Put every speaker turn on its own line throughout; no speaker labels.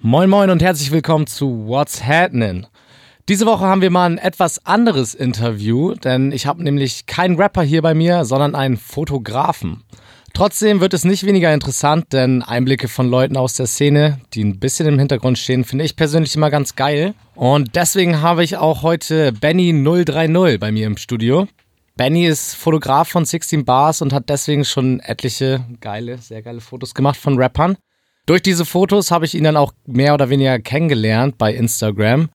Moin Moin und herzlich willkommen zu What's Happening. Diese Woche haben wir mal ein etwas anderes Interview, denn ich habe nämlich keinen Rapper hier bei mir, sondern einen Fotografen. Trotzdem wird es nicht weniger interessant, denn Einblicke von Leuten aus der Szene, die ein bisschen im Hintergrund stehen, finde ich persönlich immer ganz geil. Und deswegen habe ich auch heute Benny 030 bei mir im Studio. Benny ist Fotograf von 16 Bars und hat deswegen schon etliche geile, sehr geile Fotos gemacht von Rappern. Durch diese Fotos habe ich ihn dann auch mehr oder weniger kennengelernt bei Instagram.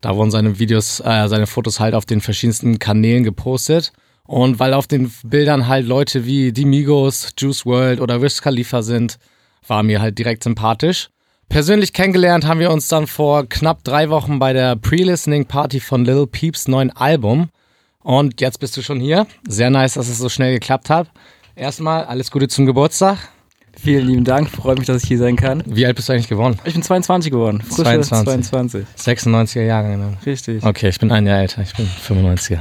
Da wurden seine Videos, äh, seine Fotos halt auf den verschiedensten Kanälen gepostet. Und weil auf den Bildern halt Leute wie die Migos, Juice World oder Wiz Khalifa sind, war mir halt direkt sympathisch. Persönlich kennengelernt haben wir uns dann vor knapp drei Wochen bei der Pre-Listening Party von Lil Peeps neuen Album. Und jetzt bist du schon hier. Sehr nice, dass es so schnell geklappt hat. Erstmal alles Gute zum Geburtstag.
Vielen lieben Dank, freut mich, dass ich hier sein kann.
Wie alt bist du eigentlich geworden?
Ich bin 22 geworden.
Frische 22.
22.
96er Jahre, genau.
Richtig.
Okay, ich bin ein Jahr älter, ich bin 95er.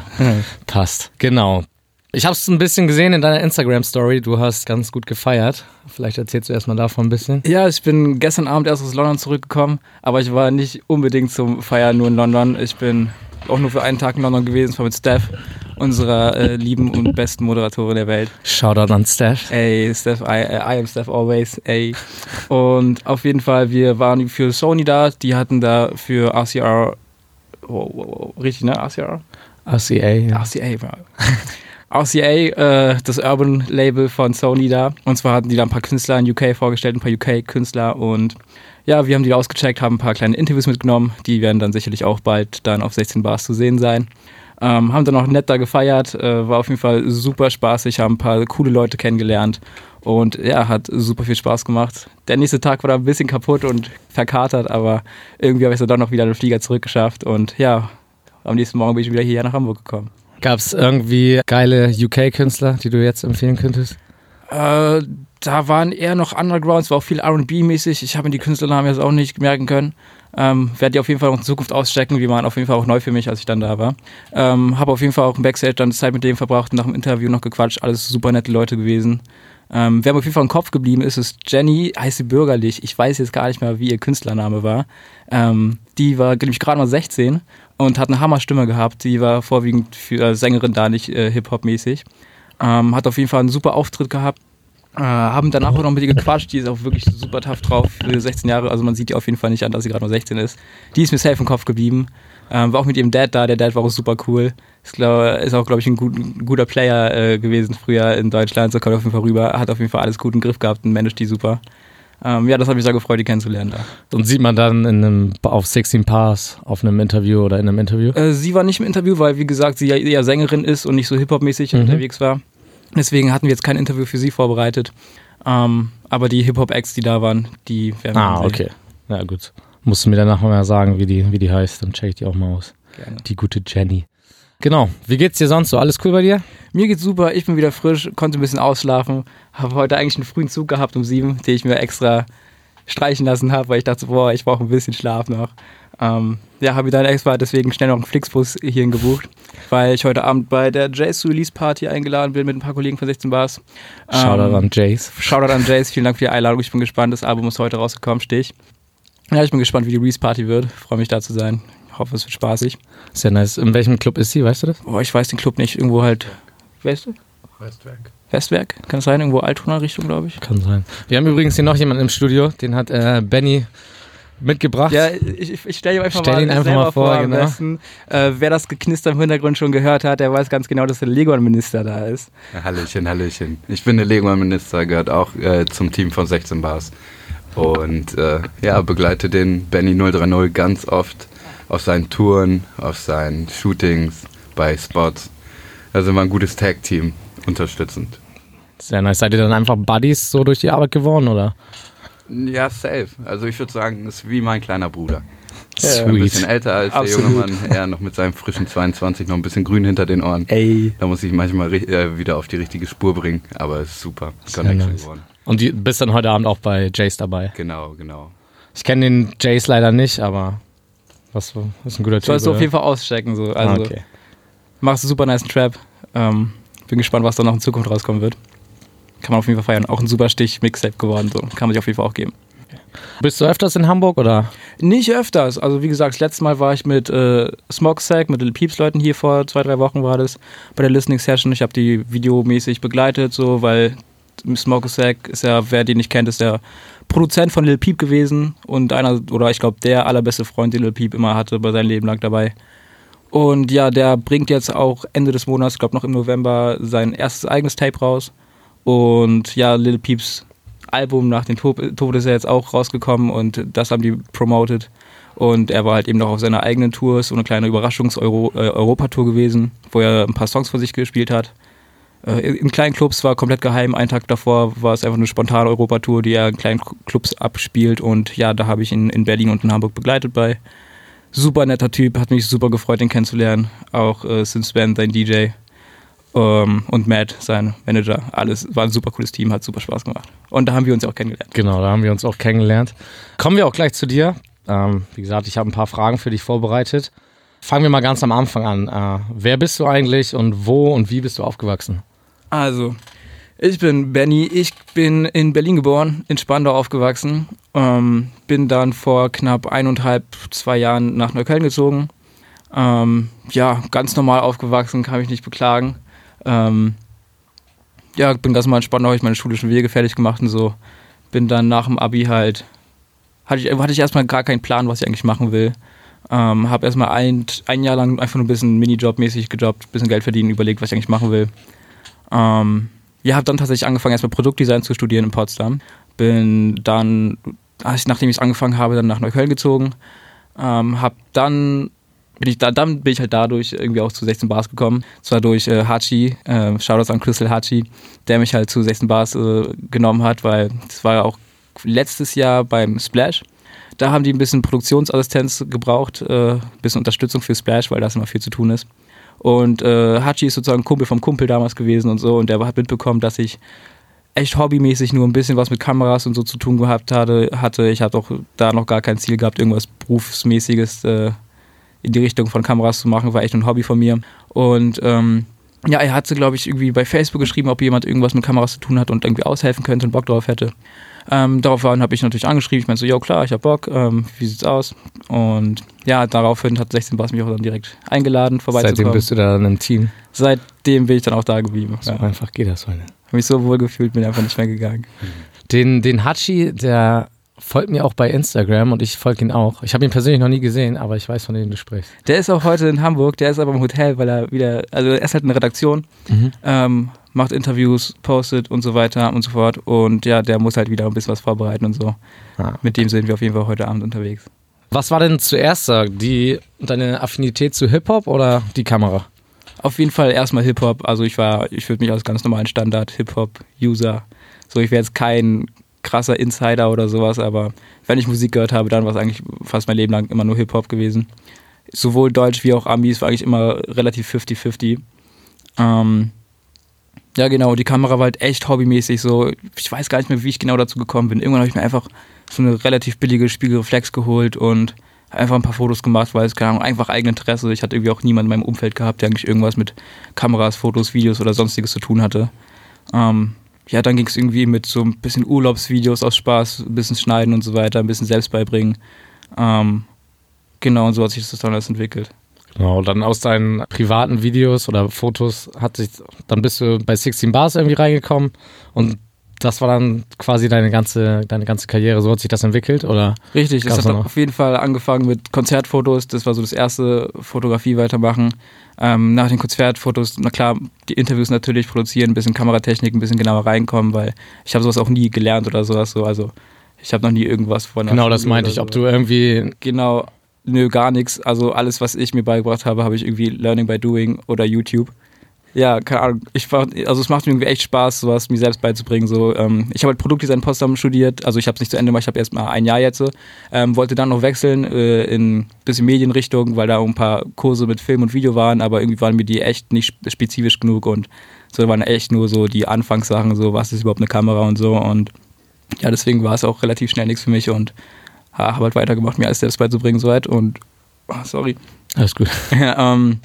Passt. Genau. Ich habe es ein bisschen gesehen in deiner Instagram-Story. Du hast ganz gut gefeiert. Vielleicht erzählst du erstmal davon ein bisschen.
Ja, ich bin gestern Abend erst aus London zurückgekommen, aber ich war nicht unbedingt zum Feiern nur in London. Ich bin auch nur für einen Tag in London gewesen, zwar mit Steph, unserer äh, lieben und besten Moderatorin der Welt.
Shoutout an Steph.
Ey, Steph, I, I am Steph always, ey. Und auf jeden Fall, wir waren für Sony da, die hatten da für RCR, oh, oh, oh, richtig, ne? RCR?
RCA, ja.
RCA, bro. RCA, äh, das Urban-Label von Sony da. Und zwar hatten die da ein paar Künstler in UK vorgestellt, ein paar UK-Künstler. Und ja, wir haben die da ausgecheckt, haben ein paar kleine Interviews mitgenommen. Die werden dann sicherlich auch bald dann auf 16 Bars zu sehen sein. Ähm, haben dann auch nett da gefeiert, äh, war auf jeden Fall super spaßig, haben ein paar coole Leute kennengelernt und ja, hat super viel Spaß gemacht. Der nächste Tag war da ein bisschen kaputt und verkatert, aber irgendwie habe ich es dann noch wieder den Flieger zurückgeschafft und ja, am nächsten Morgen bin ich wieder hierher nach Hamburg gekommen.
Gab es irgendwie geile UK-Künstler, die du jetzt empfehlen könntest?
Äh, da waren eher noch Undergrounds, war auch viel RB-mäßig. Ich habe mir die Künstlernamen jetzt auch nicht merken können. Ähm, werde die auf jeden Fall auch in Zukunft auschecken. Die waren auf jeden Fall auch neu für mich, als ich dann da war. Ähm, habe auf jeden Fall auch im Backstage dann Zeit mit dem verbracht nach dem Interview noch gequatscht. Alles super nette Leute gewesen. Ähm, wer mir auf jeden Fall im Kopf geblieben ist, ist Jenny, heißt sie bürgerlich. Ich weiß jetzt gar nicht mehr, wie ihr Künstlername war. Ähm, die war nämlich gerade mal 16 und hat eine Hammerstimme gehabt. Die war vorwiegend für äh, Sängerin da, nicht äh, Hip-Hop-mäßig. Ähm, hat auf jeden Fall einen super Auftritt gehabt. Äh, haben danach auch noch mit ihr gequatscht. Die ist auch wirklich super tough drauf für 16 Jahre. Also man sieht ihr auf jeden Fall nicht an, dass sie gerade nur 16 ist. Die ist mir safe im Kopf geblieben. Ähm, war auch mit ihrem Dad da. Der Dad war auch super cool. Ist, glaub, ist auch, glaube ich, ein, gut, ein, guter Player äh, gewesen früher in Deutschland. So kommt auf jeden Fall rüber. Hat auf jeden Fall alles gut im Griff gehabt und managt die super. Ähm, ja, das hat mich sehr gefreut, die kennenzulernen da.
Und sieht man dann in einem, auf 16 Pars auf einem Interview oder in einem Interview?
Äh, sie war nicht im Interview, weil, wie gesagt, sie ja eher Sängerin ist und nicht so Hip-Hop-mäßig mhm. unterwegs war. Deswegen hatten wir jetzt kein Interview für sie vorbereitet. Ähm, aber die Hip-Hop-Acts, die da waren, die werden
Ah, okay. Ja, gut. Musst du mir danach mal sagen, wie die, wie die heißt, dann check ich die auch mal aus.
Gerne.
Die gute Jenny. Genau. Wie geht's dir sonst so? Alles cool bei dir?
Mir geht's super, ich bin wieder frisch, konnte ein bisschen ausschlafen, habe heute eigentlich einen frühen Zug gehabt um sieben, den ich mir extra streichen lassen habe, weil ich dachte, boah, ich brauche ein bisschen Schlaf noch. Ähm, ja, habe ich dann extra deswegen schnell noch einen Flixbus hierhin gebucht, weil ich heute Abend bei der Jace Release Party eingeladen bin mit ein paar Kollegen von 16 Bars.
Ähm, Shoutout an Jace.
Shoutout an Jace, vielen Dank für die Einladung. Ich bin gespannt, das Album ist heute rausgekommen, stehe ich. Ja, ich bin gespannt, wie die Release Party wird. Freue mich da zu sein. Ich hoffe, es wird spaßig.
Sehr nice. In welchem Club ist sie, weißt du das?
Boah, ich weiß den Club nicht. Irgendwo halt, weißt du?
Westwerk.
Westwerk, kann es sein? Irgendwo Altona-Richtung, glaube ich.
Kann sein. Wir haben übrigens hier noch jemanden im Studio, den hat äh, Benny mitgebracht.
Ja, ich, ich stelle ihm einfach
Stell
mal,
ihn einfach mal vor,
am
genau.
besten. Äh, wer das Geknister im Hintergrund schon gehört hat, der weiß ganz genau, dass der Legon-Minister da ist.
Ja, Hallöchen, Hallöchen. Ich bin der Lego-Minister, gehört auch äh, zum Team von 16 Bars. Und äh, ja, begleite den Benny 030 ganz oft auf seinen Touren, auf seinen Shootings, bei Spots. Also immer ein gutes Tag-Team, unterstützend.
Sehr nice. Seid ihr dann einfach Buddies so durch die Arbeit geworden, oder?
Ja, safe. Also ich würde sagen, ist wie mein kleiner Bruder.
Sweet.
Ein bisschen älter als
Absolut.
der junge Mann, er noch mit seinem frischen 22, noch ein bisschen grün hinter den Ohren.
Ey.
Da muss ich manchmal äh, wieder auf die richtige Spur bringen, aber es ist super. Connection
nice.
geworden.
Und du bist dann heute Abend auch bei Jace dabei.
Genau, genau.
Ich kenne den Jace leider nicht, aber was ist ein guter Typ.
Sollst du auf jeden Fall auschecken. So. Also,
ah, okay.
Machst einen super nice Trap. Ähm, bin gespannt, was da noch in Zukunft rauskommen wird. Kann man auf jeden Fall feiern. Auch ein super Stich Mixtape geworden. So. Kann man sich auf jeden Fall auch geben.
Bist du öfters in Hamburg oder?
Nicht öfters. Also wie gesagt, das letzte Mal war ich mit äh, Smogsack, mit Little Peeps Leuten hier vor zwei, drei Wochen war das bei der Listening Session. Ich habe die videomäßig begleitet, so weil Smogsack ist ja, wer den nicht kennt, ist der Produzent von Lil Peep gewesen und einer, oder ich glaube, der allerbeste Freund, den Lil Peep immer hatte, bei seinem Leben lang dabei. Und ja, der bringt jetzt auch Ende des Monats, ich glaube noch im November, sein erstes eigenes Tape raus. Und ja, Lil Peeps Album nach dem Tod ist er jetzt auch rausgekommen und das haben die promoted. Und er war halt eben noch auf seiner eigenen Tour, so eine kleine Überraschungs-Europa-Tour gewesen, wo er ein paar Songs von sich gespielt hat. Äh, in kleinen Clubs war komplett geheim. Einen Tag davor war es einfach eine spontane Europatour, die er in kleinen Clubs abspielt. Und ja, da habe ich ihn in Berlin und in Hamburg begleitet bei. Super netter Typ, hat mich super gefreut, ihn kennenzulernen. Auch äh, Sim Sven, sein DJ. Ähm, und Matt, sein Manager. Alles war ein super cooles Team, hat super Spaß gemacht. Und da haben wir uns auch kennengelernt.
Genau, da haben wir uns auch kennengelernt. Kommen wir auch gleich zu dir. Ähm, wie gesagt, ich habe ein paar Fragen für dich vorbereitet. Fangen wir mal ganz am Anfang an. Äh, wer bist du eigentlich und wo und wie bist du aufgewachsen?
Also, ich bin Benny. Ich bin in Berlin geboren, in Spandau aufgewachsen. Ähm, bin dann vor knapp eineinhalb, zwei Jahren nach Neukölln gezogen. Ähm, ja, ganz normal aufgewachsen, kann mich nicht beklagen. Ähm, ja, bin ganz mal Spandau, habe ich meine schulischen Wege fertig gemacht und so. Bin dann nach dem Abi halt, hatte ich, hatte ich erstmal gar keinen Plan, was ich eigentlich machen will. Ähm, habe erstmal ein, ein Jahr lang einfach nur ein bisschen Minijob-mäßig gejobbt, ein bisschen Geld verdienen, überlegt, was ich eigentlich machen will. Ähm, ja, habe dann tatsächlich angefangen, erstmal Produktdesign zu studieren in Potsdam. Bin dann, nachdem ich es angefangen habe, dann nach Neukölln gezogen. Ähm, habe dann bin ich da, dann bin ich halt dadurch irgendwie auch zu 16 Bars gekommen. Zwar durch äh, Hachi, äh, Shoutouts an Crystal Hachi, der mich halt zu 16 Bars äh, genommen hat, weil das war ja auch letztes Jahr beim Splash. Da haben die ein bisschen Produktionsassistenz gebraucht, äh, ein bisschen Unterstützung für Splash, weil das immer viel zu tun ist. Und äh, Hachi ist sozusagen Kumpel vom Kumpel damals gewesen und so. Und der hat mitbekommen, dass ich echt hobbymäßig nur ein bisschen was mit Kameras und so zu tun gehabt hatte. Ich hatte auch da noch gar kein Ziel gehabt, irgendwas Berufsmäßiges äh, in die Richtung von Kameras zu machen. War echt ein Hobby von mir. Und ähm, ja, er hatte, glaube ich, irgendwie bei Facebook geschrieben, ob jemand irgendwas mit Kameras zu tun hat und irgendwie aushelfen könnte und Bock drauf hätte. Ähm, daraufhin habe ich natürlich angeschrieben. Ich meinte so, ja klar, ich habe Bock, ähm, wie sieht's aus? Und ja, daraufhin hat 16 Bars mich auch dann direkt eingeladen, vorbeizukommen.
Seitdem bist du da in einem Team?
Seitdem bin ich dann auch da geblieben.
So ja. einfach geht das heute.
Habe mich so wohl gefühlt, bin einfach nicht mehr gegangen.
Den, den Hachi, der folgt mir auch bei Instagram und ich folge ihn auch. Ich habe ihn persönlich noch nie gesehen, aber ich weiß, von dem du sprichst.
Der ist auch heute in Hamburg, der ist aber im Hotel, weil er wieder, also er ist halt in der Redaktion, mhm. ähm, macht Interviews, postet und so weiter und so fort. Und ja, der muss halt wieder ein bisschen was vorbereiten und so. Ah. Mit dem sind wir auf jeden Fall heute Abend unterwegs.
Was war denn zuerst die deine Affinität zu Hip-Hop oder die Kamera?
Auf jeden Fall erstmal Hip-Hop. Also ich war, ich würde mich als ganz normalen Standard-Hip-Hop-User. So, ich wäre jetzt kein krasser Insider oder sowas, aber wenn ich Musik gehört habe, dann war es eigentlich fast mein Leben lang immer nur Hip-Hop gewesen. Sowohl Deutsch wie auch Amis war eigentlich immer relativ 50-50. Ähm, ja, genau, die Kamera war halt echt hobbymäßig so. Ich weiß gar nicht mehr, wie ich genau dazu gekommen bin. Irgendwann habe ich mir einfach so eine relativ billige Spiegelreflex geholt und einfach ein paar Fotos gemacht, weil es, keine Ahnung, einfach Eigeninteresse. Ich hatte irgendwie auch niemanden in meinem Umfeld gehabt, der eigentlich irgendwas mit Kameras, Fotos, Videos oder sonstiges zu tun hatte. Ähm, ja, dann ging es irgendwie mit so ein bisschen Urlaubsvideos aus Spaß, ein bisschen schneiden und so weiter, ein bisschen selbst beibringen. Ähm, genau, und so hat sich das dann alles entwickelt.
Genau, dann aus deinen privaten Videos oder Fotos hat sich, dann bist du bei 16 Bars irgendwie reingekommen und das war dann quasi deine ganze, deine ganze Karriere. So hat sich das entwickelt, oder?
Richtig, es hat auf jeden Fall angefangen mit Konzertfotos. Das war so das erste Fotografie weitermachen. Ähm, nach den Konzertfotos, na klar, die Interviews natürlich produzieren, ein bisschen Kameratechnik, ein bisschen genauer reinkommen, weil ich habe sowas auch nie gelernt oder sowas. So. Also ich habe noch nie irgendwas von.
Genau, das meinte ich. Ob du irgendwie.
Genau, nö, gar nichts. Also alles, was ich mir beigebracht habe, habe ich irgendwie Learning by Doing oder YouTube ja, keine Ahnung, ich war, also es macht mir irgendwie echt Spaß, sowas mir selbst beizubringen. So, ähm, ich habe halt Produktdesign Potsdam studiert, also ich habe es nicht zu Ende gemacht, ich habe erst mal ein Jahr jetzt, ähm, wollte dann noch wechseln äh, in ein bisschen Medienrichtung, weil da auch ein paar Kurse mit Film und Video waren, aber irgendwie waren mir die echt nicht spezifisch genug und so waren echt nur so die Anfangssachen, so was ist überhaupt eine Kamera und so und ja, deswegen war es auch relativ schnell nichts für mich und habe halt weitergemacht, mir alles selbst beizubringen soweit und oh, sorry.
Alles gut.
ja, ähm,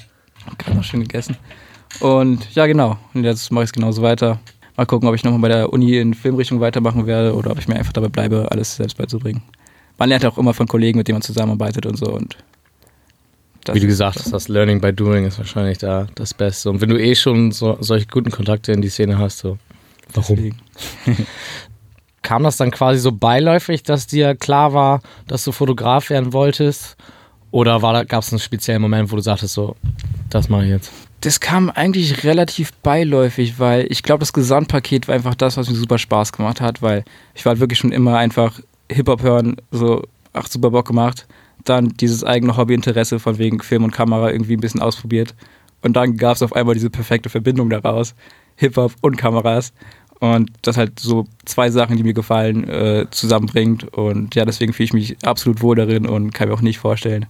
gerade noch schön gegessen. Und ja, genau. Und jetzt mache ich es genauso weiter. mal gucken, ob ich nochmal bei der Uni in Filmrichtung weitermachen werde oder ob ich mir einfach dabei bleibe, alles selbst beizubringen. Man lernt auch immer von Kollegen, mit denen man zusammenarbeitet und so. Und
Wie du gesagt hast, das Learning by Doing ist wahrscheinlich da das Beste. Und wenn du eh schon so, solche guten Kontakte in die Szene hast, so warum? Kam das dann quasi so beiläufig, dass dir klar war, dass du Fotograf werden wolltest? Oder gab es einen speziellen Moment, wo du sagtest, so, das mache ich jetzt?
Das kam eigentlich relativ beiläufig, weil ich glaube, das Gesamtpaket war einfach das, was mir super Spaß gemacht hat, weil ich war wirklich schon immer einfach Hip-Hop hören, so, ach, super Bock gemacht. Dann dieses eigene Hobbyinteresse von wegen Film und Kamera irgendwie ein bisschen ausprobiert. Und dann gab es auf einmal diese perfekte Verbindung daraus. Hip-Hop und Kameras. Und das halt so zwei Sachen, die mir gefallen, äh, zusammenbringt. Und ja, deswegen fühle ich mich absolut wohl darin und kann mir auch nicht vorstellen,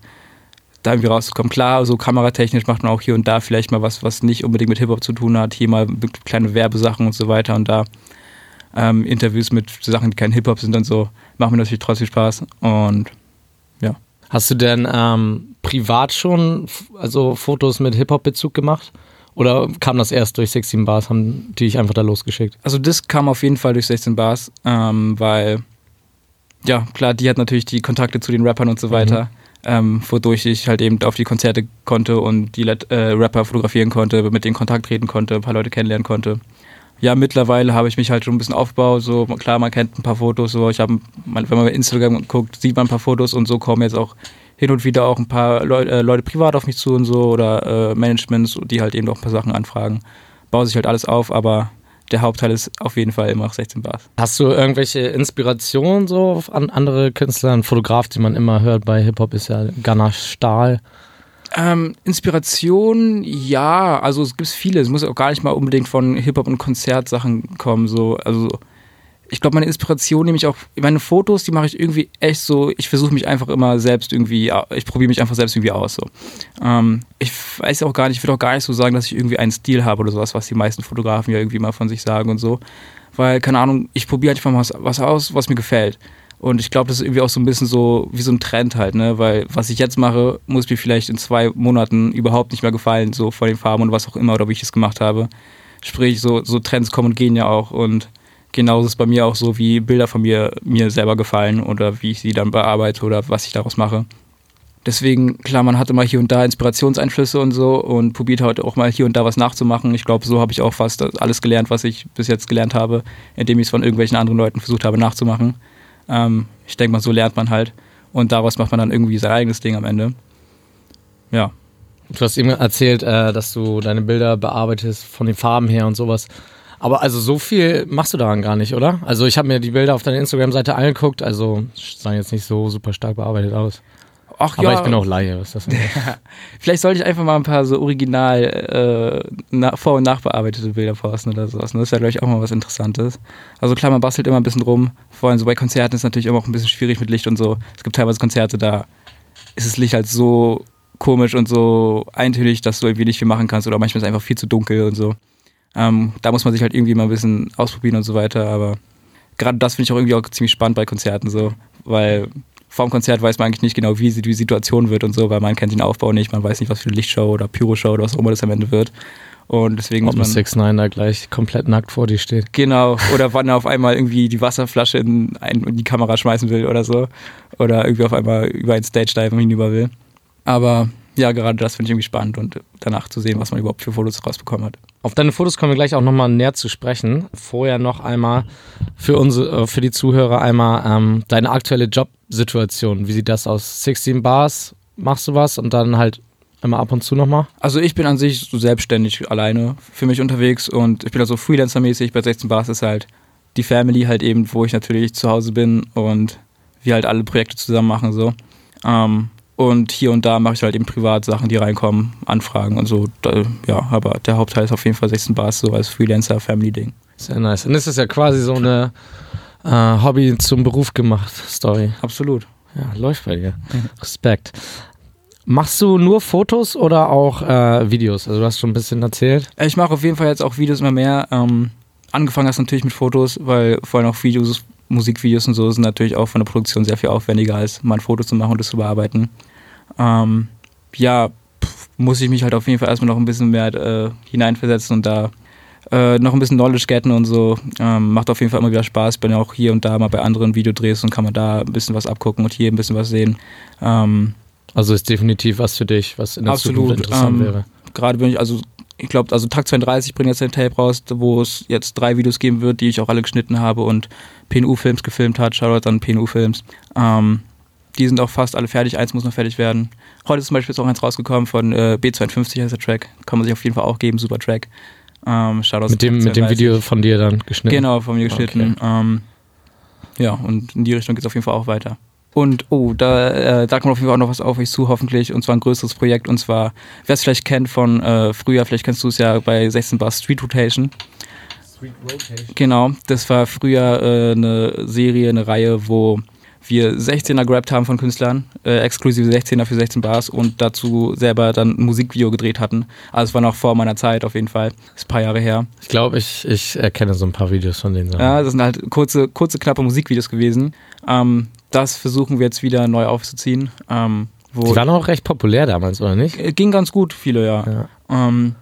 da irgendwie rauszukommen. Klar, so kameratechnisch macht man auch hier und da vielleicht mal was, was nicht unbedingt mit Hip-Hop zu tun hat. Hier mal kleine Werbesachen und so weiter und da ähm, Interviews mit Sachen, die kein Hip-Hop sind und so. Macht mir natürlich trotzdem Spaß. Und ja.
Hast du denn ähm, privat schon also Fotos mit Hip-Hop-Bezug gemacht? Oder kam das erst durch 16 Bars, haben die dich einfach da losgeschickt?
Also das kam auf jeden Fall durch 16 Bars, ähm, weil, ja, klar, die hat natürlich die Kontakte zu den Rappern und so weiter, mhm. Ähm, wodurch ich halt eben auf die Konzerte konnte und die äh, Rapper fotografieren konnte, mit denen Kontakt treten konnte, ein paar Leute kennenlernen konnte. Ja, mittlerweile habe ich mich halt schon ein bisschen aufgebaut, so klar, man kennt ein paar Fotos, so ich habe, wenn man bei Instagram guckt, sieht man ein paar Fotos und so kommen jetzt auch hin und wieder auch ein paar Leu äh, Leute privat auf mich zu und so oder äh, Managements, die halt eben auch ein paar Sachen anfragen. Baut sich halt alles auf, aber der Hauptteil ist auf jeden Fall immer 16 Bars.
Hast du irgendwelche Inspirationen so an andere Künstler? Ein Fotograf, den man immer hört bei Hip-Hop, ist ja Gunnar Stahl.
Ähm, Inspiration, ja, also es gibt viele. Es muss auch gar nicht mal unbedingt von Hip-Hop und Konzertsachen kommen. So. Also ich glaube, meine Inspiration nehme ich auch, meine Fotos, die mache ich irgendwie echt so, ich versuche mich einfach immer selbst irgendwie, ich probiere mich einfach selbst irgendwie aus. So. Ähm, ich weiß auch gar nicht, ich würde auch gar nicht so sagen, dass ich irgendwie einen Stil habe oder sowas, was die meisten Fotografen ja irgendwie mal von sich sagen und so. Weil, keine Ahnung, ich probiere einfach mal was, was aus, was mir gefällt. Und ich glaube, das ist irgendwie auch so ein bisschen so wie so ein Trend halt, ne? Weil was ich jetzt mache, muss mir vielleicht in zwei Monaten überhaupt nicht mehr gefallen, so von den Farben und was auch immer oder wie ich es gemacht habe. Sprich, so, so Trends kommen und gehen ja auch und genauso ist es bei mir auch so, wie Bilder von mir mir selber gefallen oder wie ich sie dann bearbeite oder was ich daraus mache. Deswegen, klar, man hat immer hier und da Inspirationseinflüsse und so und probiert heute auch mal hier und da was nachzumachen. Ich glaube, so habe ich auch fast alles gelernt, was ich bis jetzt gelernt habe, indem ich es von irgendwelchen anderen Leuten versucht habe nachzumachen. Ähm, ich denke mal, so lernt man halt und daraus macht man dann irgendwie sein eigenes Ding am Ende. Ja.
Du hast eben erzählt, äh, dass du deine Bilder bearbeitest von den Farben her und sowas. Aber also so viel machst du daran gar nicht, oder? Also ich habe mir die Bilder auf deiner Instagram-Seite angeguckt, also sahen jetzt nicht so super stark bearbeitet aus. Ach Aber ja. ich bin auch Laie, was das
Vielleicht sollte ich einfach mal ein paar so original äh, vor- und nachbearbeitete Bilder posten oder sowas. Ne? Das wäre, glaube ich, auch mal was Interessantes. Also klar, man bastelt immer ein bisschen rum. Vor allem so bei Konzerten ist es natürlich immer auch ein bisschen schwierig mit Licht und so. Es gibt teilweise Konzerte, da ist das Licht halt so komisch und so eintönig, dass du irgendwie nicht viel machen kannst. Oder manchmal ist es einfach viel zu dunkel und so. Ähm, da muss man sich halt irgendwie mal ein bisschen ausprobieren und so weiter, aber gerade das finde ich auch irgendwie auch ziemlich spannend bei Konzerten so, weil vor dem Konzert weiß man eigentlich nicht genau, wie die Situation wird und so, weil man kennt den Aufbau nicht, man weiß nicht, was für eine Lichtshow oder Pyroshow oder was auch immer das am Ende wird. Und deswegen
Ob muss man. 6 9 da gleich komplett nackt vor dir steht.
Genau. Oder wann er auf einmal irgendwie die Wasserflasche in, in die Kamera schmeißen will oder so. Oder irgendwie auf einmal über ein Stage-Dive hinüber will. Aber ja, gerade das finde ich irgendwie spannend und danach zu sehen, was man überhaupt für Fotos rausbekommen hat.
Auf deine Fotos kommen wir gleich auch nochmal näher zu sprechen. Vorher noch einmal für unsere, äh, für die Zuhörer einmal ähm, deine aktuelle Jobsituation. Wie sieht das aus? 16 Bars, machst du was und dann halt immer ab und zu nochmal?
Also ich bin an sich so selbstständig alleine für mich unterwegs und ich bin also Freelancer-mäßig. Bei 16 Bars ist halt die Family halt eben, wo ich natürlich zu Hause bin und wir halt alle Projekte zusammen machen so. Ähm, und hier und da mache ich halt eben Privatsachen, die reinkommen, Anfragen und so. Ja, aber der Hauptteil ist auf jeden Fall 16 Bars, so als Freelancer-Family-Ding.
Sehr nice. Und das ist ja quasi so eine äh, Hobby zum Beruf gemacht Story.
Absolut.
Ja, läuft bei dir. Respekt. Machst du nur Fotos oder auch äh, Videos? Also du hast schon ein bisschen erzählt.
Ich mache auf jeden Fall jetzt auch Videos immer mehr. Ähm, angefangen hast natürlich mit Fotos, weil vor allem auch Videos, Musikvideos und so sind natürlich auch von der Produktion sehr viel aufwendiger, als mal ein Foto zu machen und das zu bearbeiten ähm, ja, pff, muss ich mich halt auf jeden Fall erstmal noch ein bisschen mehr äh, hineinversetzen und da äh, noch ein bisschen Knowledge getten und so. Ähm, macht auf jeden Fall immer wieder Spaß. Bin ja auch hier und da mal bei anderen Videodrehs und kann man da ein bisschen was abgucken und hier ein bisschen was sehen. Ähm,
also ist definitiv was für dich, was in der
Absolut,
Zukunft interessant
ähm,
wäre.
Gerade bin ich, also ich glaube, also Tag 32 bringt jetzt ein Tape raus, wo es jetzt drei Videos geben wird, die ich auch alle geschnitten habe und PNU-Films gefilmt hat. Shoutout an PNU-Films. Ähm, die sind auch fast alle fertig. Eins muss noch fertig werden. Heute ist zum Beispiel jetzt auch eins rausgekommen von äh, B52 heißt der Track. Kann man sich auf jeden Fall auch geben. Super Track. Ähm, Shoutouts
Mit dem, mit dem
32.
Video von dir dann geschnitten.
Genau, von mir geschnitten. Ähm, ja, und in die Richtung geht es auf jeden Fall auch weiter. Und oh, da, äh, da kommt auf jeden Fall auch noch was auf euch zu, hoffentlich. Und zwar ein größeres Projekt. Und zwar, wer es vielleicht kennt von äh, früher, vielleicht kennst du es ja bei 16 Bar Street Rotation. Genau, das war früher äh, eine Serie, eine Reihe, wo wir 16er gerappt haben von Künstlern, äh, exklusive 16er für 16 Bars und dazu selber dann ein Musikvideo gedreht hatten. Also es war noch vor meiner Zeit auf jeden Fall. Ist ein paar Jahre her.
Ich glaube, ich, ich erkenne so ein paar Videos von denen.
Ja, das sind halt kurze, kurze, knappe Musikvideos gewesen. Ähm, das versuchen wir jetzt wieder neu aufzuziehen. Ähm,
Die waren auch recht populär damals, oder nicht?
Äh, ging ganz gut, viele, ja.
Ja.
Ähm,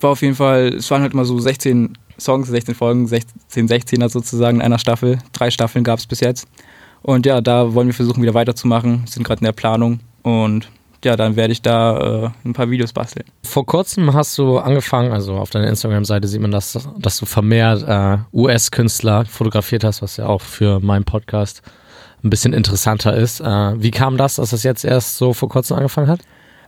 war auf jeden Fall, es waren halt immer so 16 Songs, 16 Folgen, 16, 16er sozusagen in einer Staffel. Drei Staffeln gab es bis jetzt. Und ja, da wollen wir versuchen, wieder weiterzumachen. Sind gerade in der Planung. Und ja, dann werde ich da äh, ein paar Videos basteln.
Vor kurzem hast du angefangen, also auf deiner Instagram-Seite sieht man das, dass du vermehrt äh, US-Künstler fotografiert hast, was ja auch für meinen Podcast ein bisschen interessanter ist. Äh, wie kam das, dass das jetzt erst so vor kurzem angefangen hat?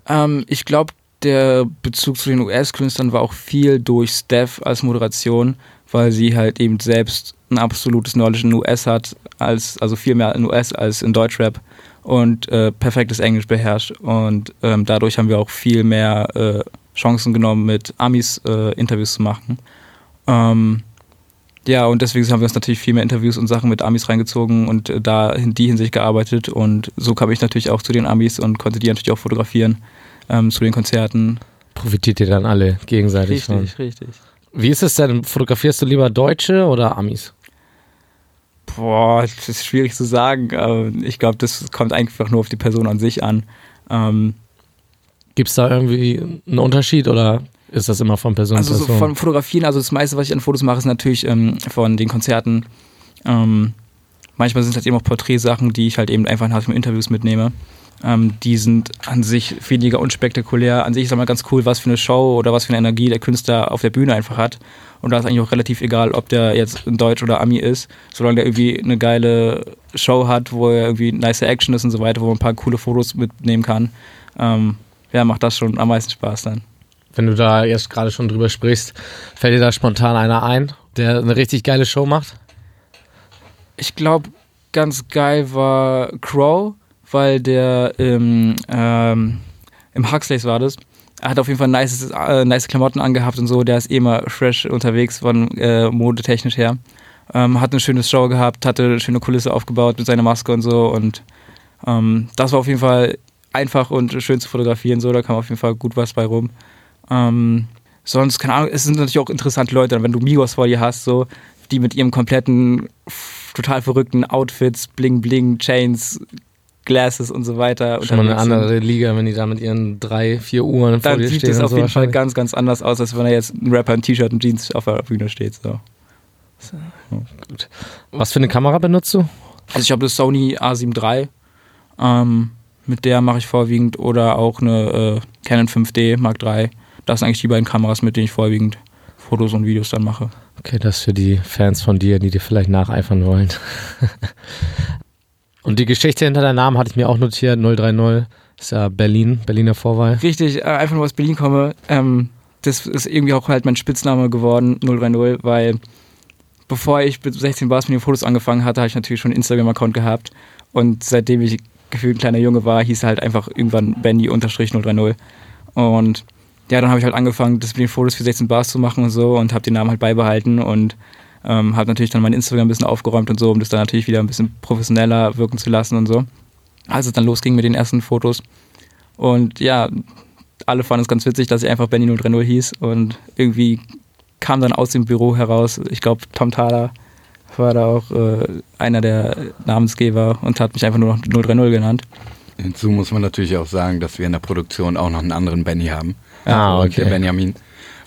Ähm, ich glaube, der Bezug zu den US-Künstlern war auch viel durch Steph als Moderation, weil sie halt eben selbst ein absolutes Knowledge in US hat, als, also viel mehr in US als in Deutschrap und äh, perfektes Englisch beherrscht. Und ähm, dadurch haben wir auch viel mehr äh, Chancen genommen, mit Amis äh, Interviews zu machen. Ähm, ja, und deswegen haben wir uns natürlich viel mehr Interviews und Sachen mit Amis reingezogen und äh, da in die Hinsicht gearbeitet. Und so kam ich natürlich auch zu den Amis und konnte die natürlich auch fotografieren ähm, zu den Konzerten.
Profitiert ihr dann alle gegenseitig von?
Richtig, richtig.
Wie ist es denn? Fotografierst du lieber Deutsche oder Amis?
Boah, das ist schwierig zu sagen. aber Ich glaube, das kommt einfach nur auf die Person an sich an. Ähm,
Gibt es da irgendwie einen Unterschied oder ist das immer von Person
also
zu
so
Person?
von Fotografieren, also das meiste, was ich an Fotos mache, ist natürlich ähm, von den Konzerten. Ähm, manchmal sind es halt eben auch Porträtsachen, die ich halt eben einfach nach den Interviews mitnehme. Ähm, die sind an sich weniger unspektakulär. An sich ist aber ganz cool, was für eine Show oder was für eine Energie der Künstler auf der Bühne einfach hat. Und da ist eigentlich auch relativ egal, ob der jetzt in Deutsch oder Ami ist, solange der irgendwie eine geile Show hat, wo er irgendwie nice Action ist und so weiter, wo man ein paar coole Fotos mitnehmen kann. Ähm, ja, macht das schon am meisten Spaß dann.
Wenn du da jetzt gerade schon drüber sprichst, fällt dir da spontan einer ein, der eine richtig geile Show macht?
Ich glaube, ganz geil war Crow, weil der im, ähm, im Huxleys war das. Er hat auf jeden Fall nice, äh, nice Klamotten angehabt und so. Der ist eh immer fresh unterwegs von äh, modetechnisch her. Ähm, hat eine schöne Show gehabt, hatte eine schöne Kulisse aufgebaut mit seiner Maske und so. Und ähm, das war auf jeden Fall einfach und schön zu fotografieren. So, da kam auf jeden Fall gut was bei rum. Ähm, sonst, keine Ahnung, es sind natürlich auch interessante Leute, wenn du Migos vor dir hast, so, die mit ihrem kompletten, total verrückten Outfits, Bling Bling, Chains, Glasses und so weiter.
Schon mal eine andere Liga, wenn die da mit ihren drei, vier Uhren vor
Dann
dir
sieht
stehen.
es
und
auf
so
jeden Fall ganz, ganz anders aus, als wenn er jetzt ein Rapper in T-Shirt und Jeans auf der Bühne steht. So.
Was für eine Kamera benutzt du?
Also ich habe das Sony A7 III, ähm, mit der mache ich vorwiegend oder auch eine äh, Canon 5D Mark III. Das sind eigentlich die beiden Kameras, mit denen ich vorwiegend Fotos und Videos dann mache.
Okay, das für die Fans von dir, die dir vielleicht nacheifern wollen. Und die Geschichte hinter deinem Namen hatte ich mir auch notiert, 030, ist ja Berlin, Berliner Vorwahl.
Richtig, äh, einfach nur aus Berlin komme. Ähm, das ist irgendwie auch halt mein Spitzname geworden, 030, weil bevor ich mit 16 Bars mit den Fotos angefangen hatte, habe ich natürlich schon einen Instagram-Account gehabt. Und seitdem ich gefühlt ein kleiner Junge war, hieß er halt einfach irgendwann Bendy-030. Und ja, dann habe ich halt angefangen, das mit den Fotos für 16 Bars zu machen und so und habe den Namen halt beibehalten und ähm, habe natürlich dann mein Instagram ein bisschen aufgeräumt und so, um das dann natürlich wieder ein bisschen professioneller wirken zu lassen und so. Als es dann losging mit den ersten Fotos. Und ja, alle fanden es ganz witzig, dass ich einfach Benny 030 hieß und irgendwie kam dann aus dem Büro heraus, ich glaube Tom Thaler war da auch äh, einer der Namensgeber und hat mich einfach nur noch 030 genannt.
Hinzu muss man natürlich auch sagen, dass wir in der Produktion auch noch einen anderen Benny haben.
Ah, okay.
Der Benjamin.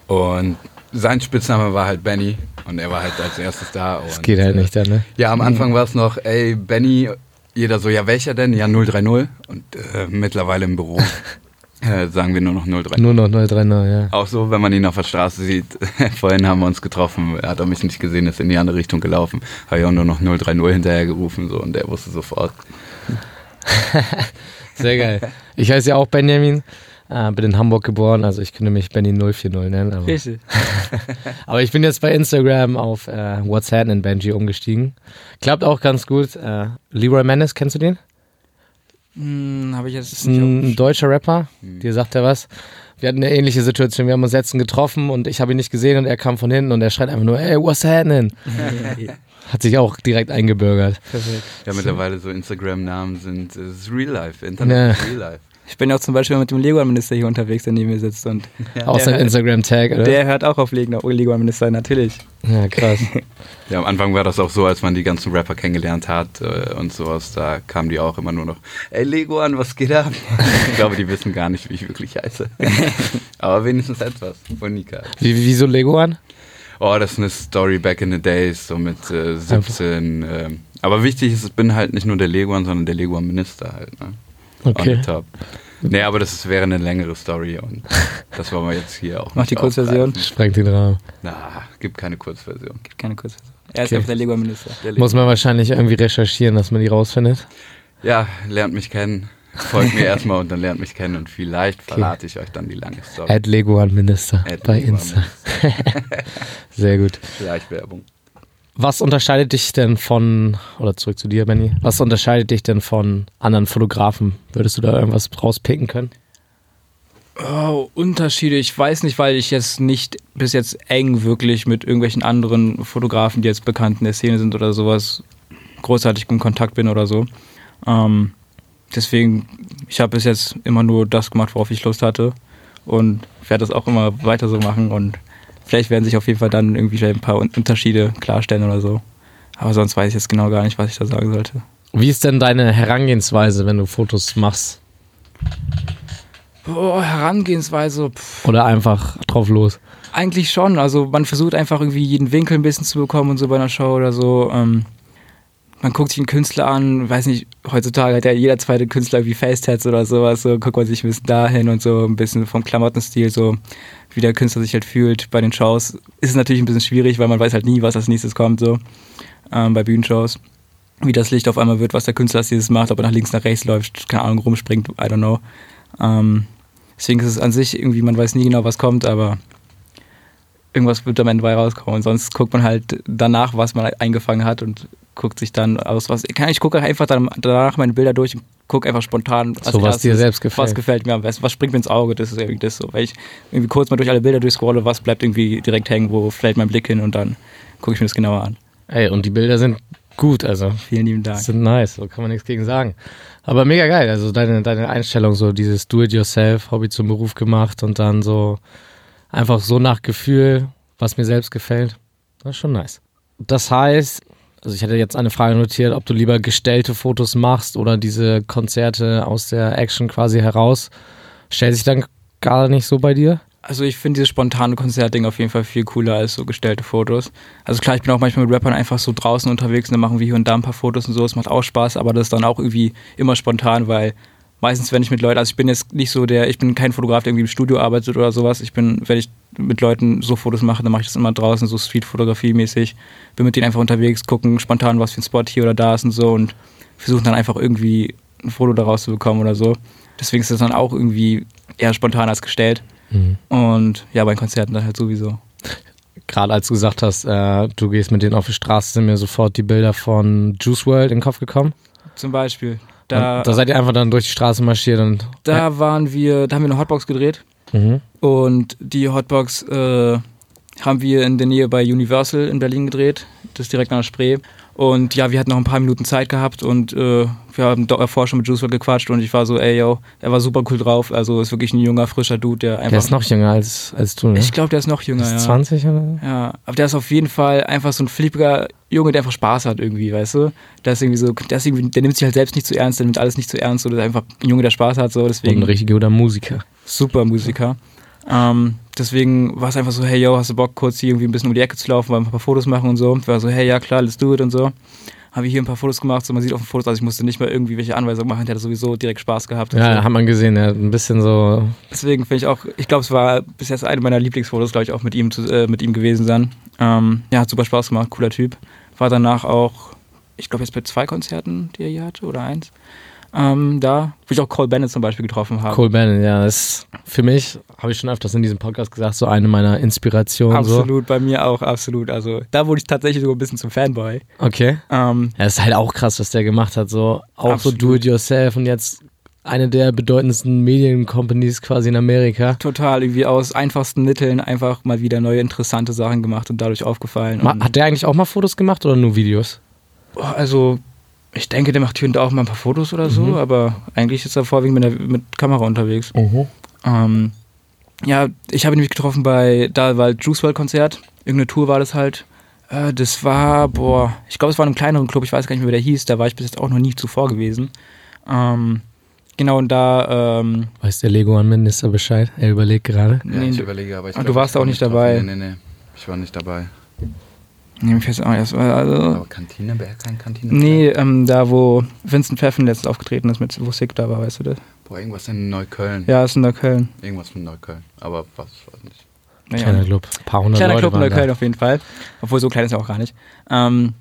Und sein Spitzname war halt Benny und er war halt als erstes da.
Das geht halt
äh,
nicht dann, ne?
Ja, am Anfang war es noch, ey, Benny, jeder so, ja, welcher denn? Ja, 030. Und äh, mittlerweile im Büro äh, sagen wir nur noch 030.
Nur noch 030, ja.
Auch so, wenn man ihn auf der Straße sieht. Vorhin haben wir uns getroffen, er hat er mich nicht gesehen, ist in die andere Richtung gelaufen. Habe ich auch nur noch 030 hinterher gerufen so, und er wusste sofort.
Sehr geil. Ich heiße ja auch Benjamin, äh, bin in Hamburg geboren, also ich könnte mich Benny 040 nennen. Aber,
Richtig.
aber ich bin jetzt bei Instagram auf äh, What's Happening Benji umgestiegen. Klappt auch ganz gut. Äh, Leroy Menace, kennst du den?
Hm, Habe ich jetzt
ist ein deutscher Rapper, dir sagt er was. Wir hatten eine ähnliche Situation, wir haben uns letztens getroffen und ich habe ihn nicht gesehen und er kam von hinten und er schreit einfach nur, ey, what's happening? Hat sich auch direkt eingebürgert.
Perfekt.
Ja, mittlerweile so Instagram-Namen sind, es ist Real Life, Internet
Ja.
ist Real Life.
Ich bin ja auch zum Beispiel mit dem Lego-Minister hier unterwegs, der neben mir sitzt. Und
Auch sein
der,
Instagram-Tag, oder?
der hört auch auf Lego-Minister, natürlich.
ja, krass.
Ja, am Anfang war das auch so, als man die ganzen Rapper kennengelernt hat äh, und sowas, da kamen die auch immer nur noch, ey Lego an, was geht ab? ich glaube, die wissen gar nicht, wie ich wirklich heiße. Aber wenigstens etwas. Monika.
Wie, wieso Lego an?
Oh, das ist eine Story back in the days, so mit äh, 17. Ähm, aber wichtig ist, ich bin halt nicht nur der Leguan, sondern der Leguan-Minister halt. Ne? On
Okay.
the top. Nee, aber das ist, wäre eine längere Story und das wollen wir jetzt hier auch
Mach die Kurzversion.
Sprengt den Rahmen.
Na, gibt keine Kurzversion.
Gibt keine Kurzversion. Er ist
Okay.
einfach der Lego-Minister.
Der
Muss man wahrscheinlich irgendwie recherchieren, dass man die rausfindet.
Ja, lernt mich kennen. Folgt mir erstmal und dann lernt mich kennen und vielleicht verrate ich euch dann die lange Story.
Add Lego an Minister
Add
bei
Lego
Insta. Sehr gut.
Vielleicht Werbung.
Was unterscheidet dich denn von, oder zurück zu dir, Benny, was unterscheidet dich denn von anderen Fotografen? Würdest du da irgendwas rauspicken können?
Oh, Unterschiede. Ich weiß nicht, weil ich jetzt nicht bis jetzt eng wirklich mit irgendwelchen anderen Fotografen, die jetzt bekannt in der Szene sind oder sowas, großartig in Kontakt bin oder so. Ähm, deswegen, ich habe bis jetzt immer nur das gemacht, worauf ich Lust hatte und werde das auch immer weiter so machen und vielleicht werden sich auf jeden Fall dann irgendwie ein paar Un- Unterschiede klarstellen oder so. Aber sonst weiß ich jetzt genau gar nicht, was ich da sagen sollte.
Wie ist denn deine Herangehensweise, wenn du Fotos machst?
Boah, Herangehensweise, pff.
Oder einfach drauf los?
Eigentlich schon. Also man versucht einfach irgendwie jeden Winkel ein bisschen zu bekommen und so bei einer Show oder so. Ähm, man guckt sich einen Künstler an, weiß nicht, heutzutage hat ja jeder zweite Künstler irgendwie Facetats oder sowas, so guckt man sich ein bisschen dahin und so ein bisschen vom Klamottenstil, so wie der Künstler sich halt fühlt bei den Shows. Ist es natürlich ein bisschen schwierig, weil man weiß halt nie, was als nächstes kommt, so ähm, bei Bühnenshows. Wie das Licht auf einmal wird, was der Künstler als dieses macht, ob er nach links, nach rechts läuft, keine Ahnung, rumspringt, I don't know. Ähm, deswegen ist es an sich irgendwie, man weiß nie genau, was kommt, aber irgendwas wird am Ende bei rauskommen. Und sonst guckt man halt danach, was man eingefangen hat und guckt sich dann aus, was. Ich gucke einfach dann, danach meine Bilder durch und gucke einfach spontan,
So, was dir selbst gefällt.
was gefällt mir am besten, was springt mir ins Auge, das ist irgendwie das so. Weil ich irgendwie kurz mal durch alle Bilder durchscrolle, was bleibt irgendwie direkt hängen, wo fällt mein Blick hin und dann gucke ich mir das genauer an.
Ey, und die Bilder sind gut, also
Vielen lieben Dank.
sind nice, so kann man nichts gegen sagen. Aber mega geil, also deine, deine Einstellung, so dieses Do-it-yourself, Hobby zum Beruf gemacht und dann so einfach so nach Gefühl, was mir selbst gefällt. Das ist schon nice. Das heißt, also ich hätte jetzt eine Frage notiert, ob du lieber gestellte Fotos machst oder diese Konzerte aus der Action quasi heraus. Stellt sich dann gar nicht so bei dir?
Also ich finde dieses spontane Konzertding auf jeden Fall viel cooler als so gestellte Fotos. Also klar, ich bin auch manchmal mit Rappern einfach so draußen unterwegs und dann machen wir hier und da ein paar Fotos und so. Es macht auch Spaß, aber das ist dann auch irgendwie immer spontan, weil meistens, wenn ich mit Leuten, also ich bin jetzt nicht so der, ich bin kein Fotograf, der irgendwie im Studio arbeitet oder sowas. Ich bin, wenn ich mit Leuten so Fotos mache, dann mache ich das immer draußen, so Streetfotografie-mäßig. Bin mit denen einfach unterwegs, gucken spontan, was für ein Spot hier oder da ist und so und versuchen dann einfach irgendwie ein Foto daraus zu bekommen oder so. Deswegen ist das dann auch irgendwie eher spontan als gestellt. Und ja, bei Konzerten dann halt sowieso.
Gerade als du gesagt hast, äh, du gehst mit denen auf die Straße, sind mir sofort die Bilder von Juice World in den Kopf gekommen.
Zum Beispiel.
Da,
Da,
da seid ihr einfach dann durch die Straße marschiert und.
da waren wir, da haben wir eine Hotbox gedreht.
Mhm.
Und die Hotbox äh, haben wir in der Nähe bei Universal in Berlin gedreht. Das ist direkt an der Spree. Und ja, wir hatten noch ein paar Minuten Zeit gehabt und äh, wir haben davor schon mit Juice gequatscht und ich war so, ey yo, er war super cool drauf. Also ist wirklich ein junger, frischer Dude, der einfach.
Der ist noch jünger als, als du, ne?
ich glaube, der ist noch jünger,
ist
ja.
20 oder?
Ja, aber der ist auf jeden Fall einfach so ein flippiger Junge, der einfach Spaß hat irgendwie, weißt du? Der ist irgendwie so, der, ist irgendwie, der nimmt sich halt selbst nicht zu ernst, der nimmt alles nicht zu ernst, so, der ist einfach ein Junge, der Spaß hat, so,
Und
deswegen
ein richtig guter Musiker.
super Musiker. Ähm, deswegen war es einfach so, hey, yo, hast du Bock, kurz hier irgendwie ein bisschen um die Ecke zu laufen, ein paar Fotos machen und so. War so, hey, ja, klar, let's do it und so. Habe ich hier ein paar Fotos gemacht, so man sieht auf den Fotos, also ich musste nicht mal irgendwie welche Anweisungen machen, der hat sowieso direkt Spaß gehabt.
Ja,
so.
hat man gesehen, ja, ein bisschen so.
Deswegen finde ich auch, ich glaube, es war bis jetzt eine meiner Lieblingsfotos, glaube ich, auch mit ihm, zu, äh, mit ihm gewesen sein. Ähm, ja, hat super Spaß gemacht, cooler Typ. War danach auch, ich glaube, jetzt bei zwei Konzerten, die er hier hatte, oder eins. Ähm, da, wo ich auch Cole Bennett zum Beispiel getroffen habe.
Cole Bannon, ja, das ist für mich, habe ich schon öfters in diesem Podcast gesagt, so eine meiner Inspirationen. So.
Absolut, bei mir auch, absolut. Also da wurde ich tatsächlich sogar ein bisschen zum Fanboy.
Okay.
Ähm,
Ja, ist halt auch krass, was der gemacht hat. So auch
Absolut.
so Do-it-yourself und jetzt eine der bedeutendsten Mediencompanies quasi in Amerika.
total irgendwie aus einfachsten Mitteln einfach mal wieder neue interessante Sachen gemacht und dadurch aufgefallen. Und,
Hat der eigentlich auch mal Fotos gemacht oder nur Videos?
also ich denke, der macht hier und da auch mal ein paar Fotos oder so,
Mhm.
aber eigentlich ist er vorwiegend mit, der, mit Kamera unterwegs. Ähm, ja, ich habe ihn nämlich getroffen bei, da war Juice WRLD Konzert, irgendeine Tour war das halt. Äh, das war, boah, ich glaube, es war in einem kleineren Club, ich weiß gar nicht mehr, wie der hieß, da war ich bis jetzt auch noch nie zuvor gewesen. Ähm, genau, und da, ähm,
Weiß der Lego-Minister Bescheid? Er überlegt gerade.
Ja,
Nee,
ich
du-
überlege, aber ich
Ah, du
glaub,
warst
ich
auch nicht
drauf.
dabei.
Nee, nee, nee. Ich war nicht dabei.
Nee, mir fällt's auch erst, also,
Aber Kantine, Bergheim, Kantine?
nee, ähm, da, wo Vincent Pfeffen letztens aufgetreten ist, mit, wo Sick da war, weißt du das?
Boah, irgendwas in Neukölln.
Ja, ist in Neukölln.
Irgendwas mit Neukölln. Aber was, weiß nicht.
Naja.
Kleiner Club. Ein paar hundert
Kleiner
Leute
Club in
waren
Neukölln
da.
auf jeden Fall. Obwohl so klein ist er auch gar nicht. Ähm,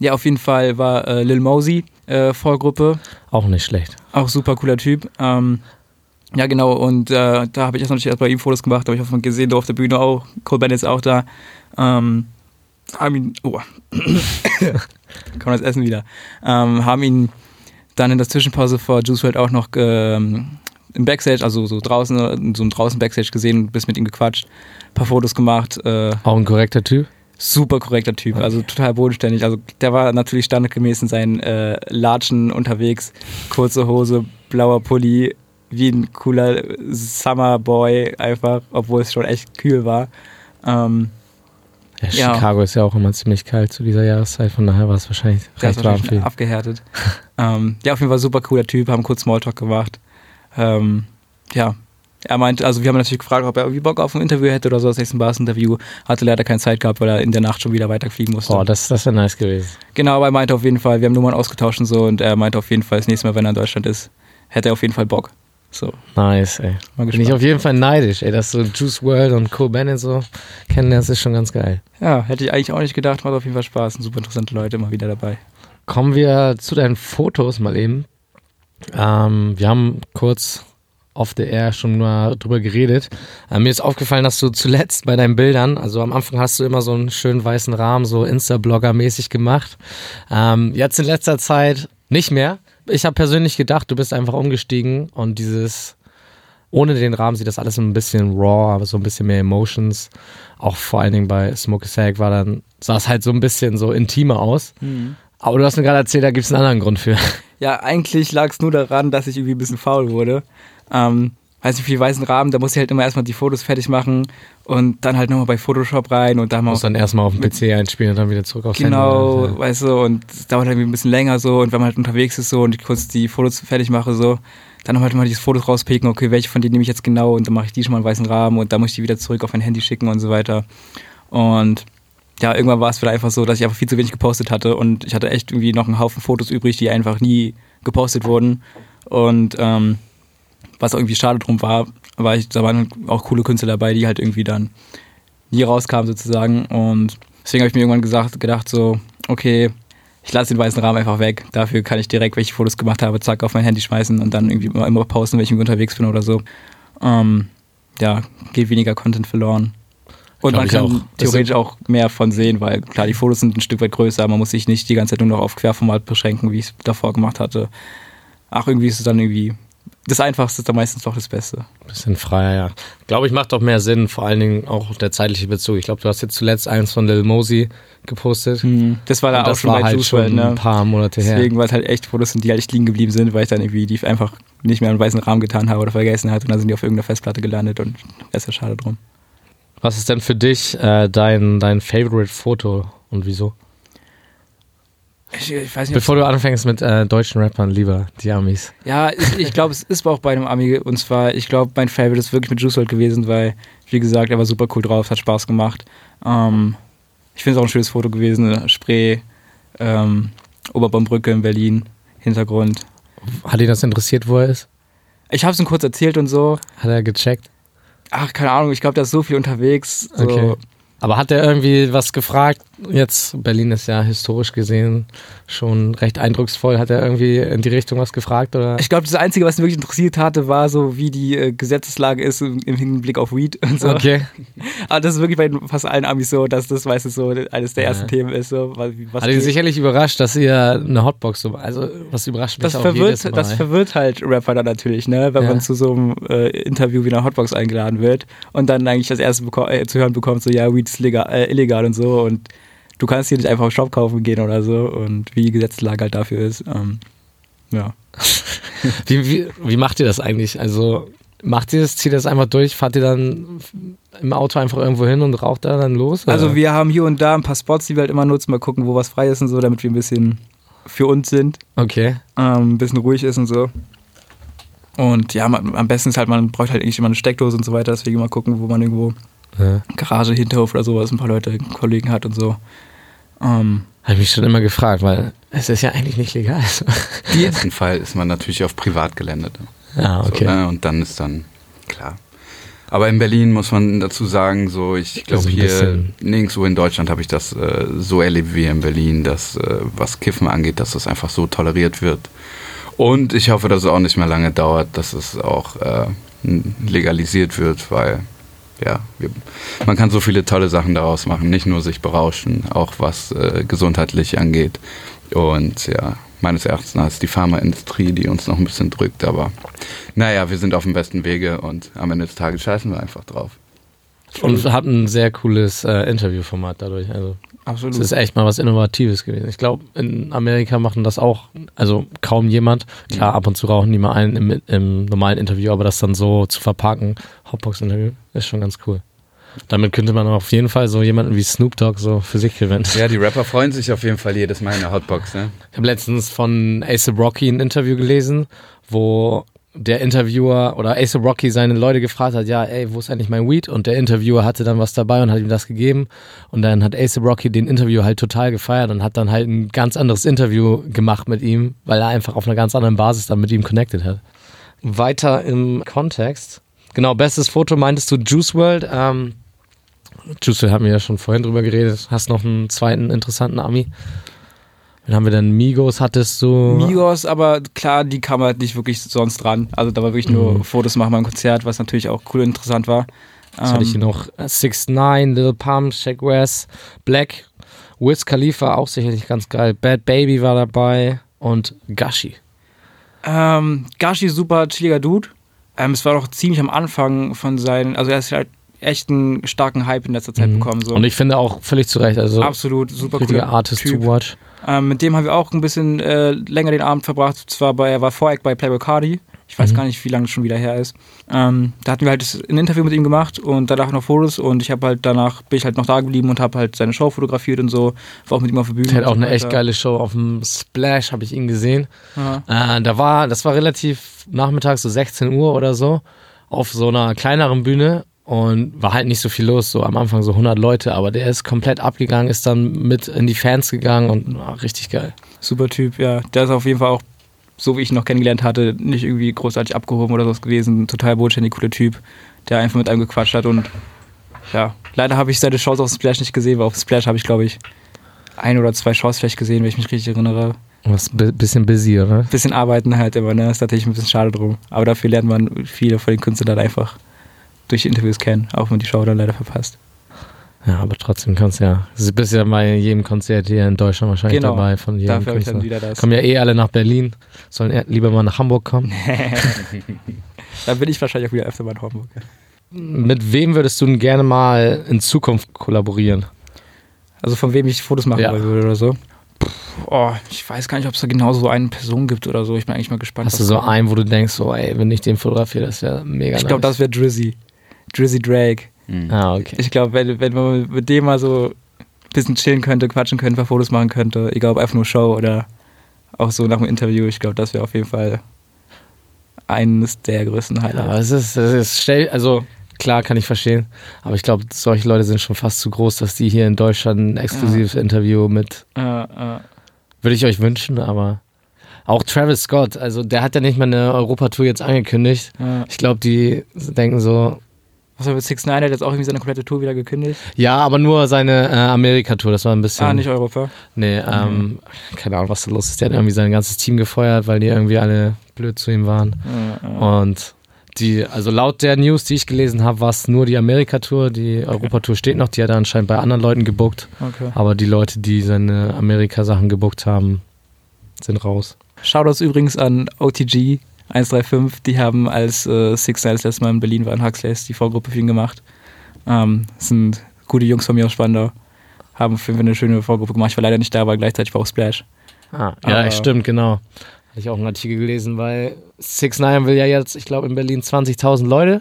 ja, auf jeden Fall war äh, Lil Mosey äh, Vorgruppe.
Auch nicht schlecht.
Auch super cooler Typ. Ähm, ja, genau. Und äh, da habe ich erst natürlich erst bei ihm Fotos gemacht. Da habe ich auch gesehen, da auf der Bühne auch. Cole Bennett ist auch da. Ähm, haben ihn. Oh. Kommt das Essen wieder. Ähm, haben ihn dann in der Zwischenpause vor Juice WRLD auch noch ähm, im Backstage, also so draußen, in so einem draußen Backstage gesehen und bis mit ihm gequatscht. Ein paar Fotos gemacht. Äh,
Auch ein korrekter Typ.
super korrekter Typ, also total bodenständig. Also der war natürlich standardgemäß in seinen äh, Latschen unterwegs, kurze Hose, blauer Pulli, wie ein cooler Summerboy einfach, obwohl es schon echt kühl war. Ähm,
Ja,
Ja.
Chicago ist ja auch immer ziemlich kalt zu dieser Jahreszeit, von daher war es wahrscheinlich
der
recht warm ihn.
abgehärtet. ähm, ja, auf jeden Fall super cooler Typ, haben kurz Smalltalk gemacht. Ähm, ja, er meinte, also wir haben natürlich gefragt, ob er irgendwie Bock auf ein Interview hätte oder so, das nächste Bars-Interview. Hatte leider keine Zeit gehabt, weil er in der Nacht schon wieder weiterfliegen musste.
Boah, das, das wäre nice gewesen.
Genau, aber er meinte auf jeden Fall, wir haben Nummern ausgetauscht und so und er meinte auf jeden Fall, das nächste Mal, wenn er in Deutschland ist, hätte er auf jeden Fall Bock. So,
Nice, ey.
mal
Bin ich auf jeden Fall neidisch, ey, dass so Juice World und Cole Bennett so kennenlernst, ist schon ganz geil.
Ja, hätte ich eigentlich auch nicht gedacht, macht auf jeden Fall Spaß. Sind super interessante Leute immer wieder dabei.
Kommen wir zu deinen Fotos mal eben. Ähm, wir haben kurz off the air schon mal drüber geredet. Äh, mir ist aufgefallen, dass du zuletzt bei deinen Bildern, also am Anfang hast du immer so einen schönen weißen Rahmen, so Insta-Blogger-mäßig gemacht. Ähm, jetzt in letzter Zeit nicht mehr. Ich habe persönlich gedacht, du bist einfach umgestiegen und dieses, ohne den Rahmen sieht das alles ein bisschen raw, aber so ein bisschen mehr Emotions. Auch vor allen Dingen bei Smoke Sag war dann, sah es halt so ein bisschen so intimer aus. Aber du hast mir gerade erzählt, da gibt es einen anderen Grund für.
Ja, eigentlich lag es nur daran, dass ich irgendwie ein bisschen faul wurde. Ähm, weiß nicht, für die weißen Rahmen, da muss ich halt immer erstmal die Fotos fertig machen und dann halt nochmal bei Photoshop rein und da mal
Muss dann erstmal auf dem PC einspielen und dann wieder zurück aufs
Genau,
Handy.
weißt du, und es dauert halt ein bisschen länger so und wenn man halt unterwegs ist so und ich kurz die Fotos fertig mache so, dann halt mal die Fotos rauspicken, okay, welche von denen nehme ich jetzt genau und dann mache ich die schon mal in weißen Rahmen und dann muss ich die wieder zurück auf mein Handy schicken und so weiter. Und ja, irgendwann war es wieder einfach so, dass ich einfach viel zu wenig gepostet hatte und ich hatte echt irgendwie noch einen Haufen Fotos übrig, die einfach nie gepostet wurden. Und ähm, was irgendwie schade drum war, war ich, da waren auch coole Künstler dabei, die halt irgendwie dann nie rauskamen sozusagen. Und deswegen habe ich mir irgendwann gesagt, gedacht so, okay, ich lasse den weißen Rahmen einfach weg. Dafür kann ich direkt, welche Fotos gemacht habe, zack, auf mein Handy schmeißen und dann irgendwie immer, immer posten, wenn ich unterwegs bin oder so. Ähm, ja, geht weniger Content verloren. Und
Glaub
man kann
auch.
theoretisch auch mehr von sehen, weil klar, die Fotos sind ein Stück weit größer, man muss sich nicht die ganze Zeit nur noch auf Querformat beschränken, wie ich es davor gemacht hatte. Ach, irgendwie ist es dann irgendwie, das Einfachste ist dann meistens doch das Beste.
Bisschen freier, ja. Glaube ich, macht doch mehr Sinn, vor allen Dingen auch der zeitliche Bezug. Ich glaube, du hast jetzt zuletzt eins von Lil Mosey gepostet.
Das war da
Und
auch
das
schon
war
bei
halt
Juice
schon
ne?
ein paar Monate her.
Deswegen, weil es halt echt Fotos sind, die halt liegen geblieben sind, weil ich dann irgendwie die einfach nicht mehr in einen weißen Rahmen getan habe oder vergessen hatte und dann sind die auf irgendeiner Festplatte gelandet und ist ja schade drum.
Was ist denn für dich äh, dein, dein Favorite Foto und wieso?
Ich, ich nicht,
Bevor du anfängst mit äh, deutschen Rappern, lieber die Amis.
Ja, ich, ich glaube, es ist auch bei einem Ami und zwar, ich glaube, mein Favorite ist wirklich mit Juice WRLD gewesen, weil, wie gesagt, er war super cool drauf, hat Spaß gemacht. Ähm, ich finde es auch ein schönes Foto gewesen, Spree, ähm, Oberbaumbrücke in Berlin, Hintergrund.
Hat ihn das interessiert, wo er ist?
Ich habe es ihm kurz erzählt und so.
Hat er gecheckt?
Ach, keine Ahnung, ich glaube, der ist so viel unterwegs. So.
Okay. Aber hat er irgendwie was gefragt? Jetzt, Berlin ist ja historisch gesehen schon recht eindrucksvoll. Hat er irgendwie in die Richtung was gefragt? Oder?
Ich glaube, das Einzige, was ihn wirklich interessiert hatte, war so, wie die äh, Gesetzeslage ist im, im Hinblick auf Weed und so.
Okay.
Aber das ist wirklich bei fast allen Amis so, dass das meistens so eines der
Ja.
ersten Themen ist. So, was, was
Hat ihn sicherlich überrascht, dass ihr eine Hotbox so. Also, was überrascht mich
das
auch jedes
verwirrt,
Mal.
das verwirrt halt Rapper dann natürlich, ne? wenn
Ja.
man zu so einem äh, Interview wie einer Hotbox eingeladen wird und dann eigentlich das erste äh, zu hören bekommt, so ja, Weed ist legal, äh, illegal und so und du kannst hier nicht einfach im Shop kaufen gehen oder so und wie die Gesetzeslage halt dafür ist. Ähm, ja.
Wie, wie, wie macht ihr das eigentlich? Also macht ihr das, zieht ihr das einfach durch, fahrt ihr dann im Auto einfach irgendwo hin und raucht da dann los? oder?
Also wir haben hier und da ein paar Spots, die wir halt immer nutzen, mal gucken, wo was frei ist und so, damit wir ein bisschen für uns sind,
Okay.
ähm, ein bisschen ruhig ist und so. Und ja, man, am besten ist halt, man braucht halt eigentlich immer eine Steckdose und so weiter, deswegen mal gucken, wo man irgendwo
Ja.
Garage, Hinterhof oder sowas ein paar Leute, Kollegen hat und so. Ähm,
Habe ich mich schon immer gefragt, weil es ist ja eigentlich nicht legal.
Im ersten Fall ist man natürlich auf Privatgelände.
Ja, okay.
So, ne? Und dann ist dann, klar. Aber in Berlin muss man dazu sagen, so ich glaube
Also
hier nirgendwo in Deutschland habe ich das äh, so erlebt wie in Berlin, dass äh, was Kiffen angeht, dass das einfach so toleriert wird. Und ich hoffe, dass es auch nicht mehr lange dauert, dass es auch äh, legalisiert wird, weil ja, wir, man kann so viele tolle Sachen daraus machen, nicht nur sich berauschen, auch was äh, gesundheitlich angeht. Und ja, meines Erachtens ist die Pharmaindustrie, die uns noch ein bisschen drückt, aber naja, wir sind auf dem besten Wege und am Ende des Tages scheißen wir einfach drauf.
Und hat ein sehr cooles äh, Interviewformat dadurch. Also
absolut.
es ist echt mal was Innovatives gewesen. Ich glaube, in Amerika machen das auch, also kaum jemand. Klar, ab und zu rauchen die mal einen im, im normalen Interview, aber das dann so zu verpacken, Hotbox-Interview, ist schon ganz cool. Damit könnte man auf jeden Fall so jemanden wie Snoop Dogg so für sich gewinnen.
Ja, die Rapper freuen sich auf jeden Fall jedes Mal in der Hotbox, ne?
Ich habe letztens von Ace Rocky ein Interview gelesen, wo der Interviewer oder Ace Rocky seine Leute gefragt hat, ja, ey, wo ist eigentlich mein Weed? Und der Interviewer hatte dann was dabei und hat ihm das gegeben. Und dann hat Ace Rocky den Interview halt total gefeiert und hat dann halt ein ganz anderes Interview gemacht mit ihm, weil er einfach auf einer ganz anderen Basis dann mit ihm connected hat. Weiter im Kontext. Genau, bestes Foto meintest du Juice World. Ähm, Juice World haben wir ja schon vorhin drüber geredet. Hast noch einen zweiten interessanten Ami? Wen haben wir denn? Migos hattest du?
Migos, aber klar, die kam halt nicht wirklich sonst dran. Also da war wirklich nur
Mhm.
Fotos machen beim Konzert, was natürlich auch cool und interessant war.
Was hatte ich hier
Ähm,
noch? 6 9 Lil Pump, Shaq West, Black, Wiz Khalifa, auch sicherlich ganz geil. Bad Baby war dabei und Gashi.
Ähm, Gashi, super chilliger Dude. Ähm, es war doch ziemlich am Anfang von seinen, also er ist halt echt einen starken Hype in letzter Zeit
Mhm.
bekommen. So.
Und ich finde auch völlig zu Recht, also
Absolut, super cooler
Artist
Typ.
to watch.
Ähm, mit dem haben wir auch ein bisschen äh, länger den Abend verbracht. Zwar bei, er war Voreck bei Playboy Cardi. Ich weiß
Mhm.
gar nicht, wie lange es schon wieder her ist. Ähm, da hatten wir halt das- ein Interview mit ihm gemacht und danach noch Fotos und ich habe halt danach bin ich halt noch da geblieben und habe halt seine Show fotografiert und so. War auch mit ihm auf der Bühne.
Der hat auch
so
eine echt geile Show auf dem Splash, habe ich ihn gesehen. Äh, da war, das war relativ nachmittags, so 16 Uhr oder so, auf so einer kleineren Bühne und war halt nicht so viel los, so am Anfang so 100 Leute, aber der ist komplett abgegangen, ist dann mit in die Fans gegangen und war richtig geil.
Super Typ, ja. Der ist auf jeden Fall auch, so wie ich ihn noch kennengelernt hatte, nicht irgendwie großartig abgehoben oder sowas gewesen. Total bodenständig, cooler Typ, der einfach mit einem gequatscht hat und ja. Leider habe ich seine Shows auf Splash nicht gesehen, weil auf Splash habe ich, glaube ich, ein oder zwei Shows vielleicht gesehen, wenn ich mich richtig erinnere.
Was ein bisschen busy, oder?
Bisschen arbeiten halt immer, ne? Ist natürlich ein bisschen schade drum. Aber dafür lernt man viele von den Künstlern dann einfach durch die Interviews kennen, auch wenn die Show dann leider verpasst.
Ja, aber trotzdem kannst du ja. Du bist ja bei jedem Konzert hier in Deutschland wahrscheinlich
Genau.
dabei von jedem
Dafür habe ich dann wieder das.
Kommen ja eh alle nach Berlin, sollen eher lieber mal nach Hamburg kommen.
Dann bin ich wahrscheinlich auch wieder öfter mal in Hamburg.
Mit wem würdest du denn gerne mal in Zukunft kollaborieren?
Also von wem ich Fotos machen
Ja.
würde oder so. Oh, ich weiß gar nicht, ob es da genau so eine Person gibt oder so. Ich bin eigentlich mal gespannt.
Hast du so einen, wo du denkst, so, ey, wenn ich den fotografiere, das wäre mega
Ich glaube,
nice.
das wäre Drizzy. Drizzy Drake.
Mhm.
Ah, okay.
Ich glaube, wenn, wenn man mit dem mal so bisschen chillen könnte, quatschen könnte, ein paar Fotos machen könnte, egal ob einfach nur Show oder auch so nach dem Interview. Ich glaube, das wäre auf jeden Fall eines der größten
Ja,
Highlights.
aber es ist, es ist stell, also klar kann ich verstehen, aber ich glaube, solche Leute sind schon fast zu groß, dass die hier in Deutschland ein exklusives Interview mit,
Äh, äh,
würde ich euch wünschen, aber auch Travis Scott, also der hat ja nicht mal eine Europatour jetzt angekündigt. Ich glaube, die denken so,
Mit 6 9 hat jetzt auch irgendwie seine komplette Tour wieder gekündigt.
ja, aber nur seine äh, Amerika-Tour, das war ein bisschen.
Ah, nicht Europa.
Nee, ähm, keine Ahnung, was da los ist. Der hat irgendwie sein ganzes Team gefeuert, weil die irgendwie alle blöd zu ihm waren.
Äh.
Und die, also laut der News, die ich gelesen habe, war es nur die Amerika-Tour. Die Europatour steht noch, die hat er anscheinend bei anderen Leuten gebuckt.
Okay.
Aber die Leute, die seine Amerika-Sachen gebuckt haben, sind raus.
Shoutouts übrigens an OTG 135, die haben als äh, Six Nine das letzte Mal in Berlin war in Huxleys die Vorgruppe für ihn gemacht. Ähm, das sind gute Jungs von mir aus Spandau. Haben für eine schöne Vorgruppe gemacht. Ich war leider nicht da, aber gleichzeitig war auch Splash.
Ah, ja,
Aber-
stimmt, genau. Hatte ich auch einen Artikel gelesen, weil 6 9 will ja jetzt, ich glaube, in Berlin 20.000 Leute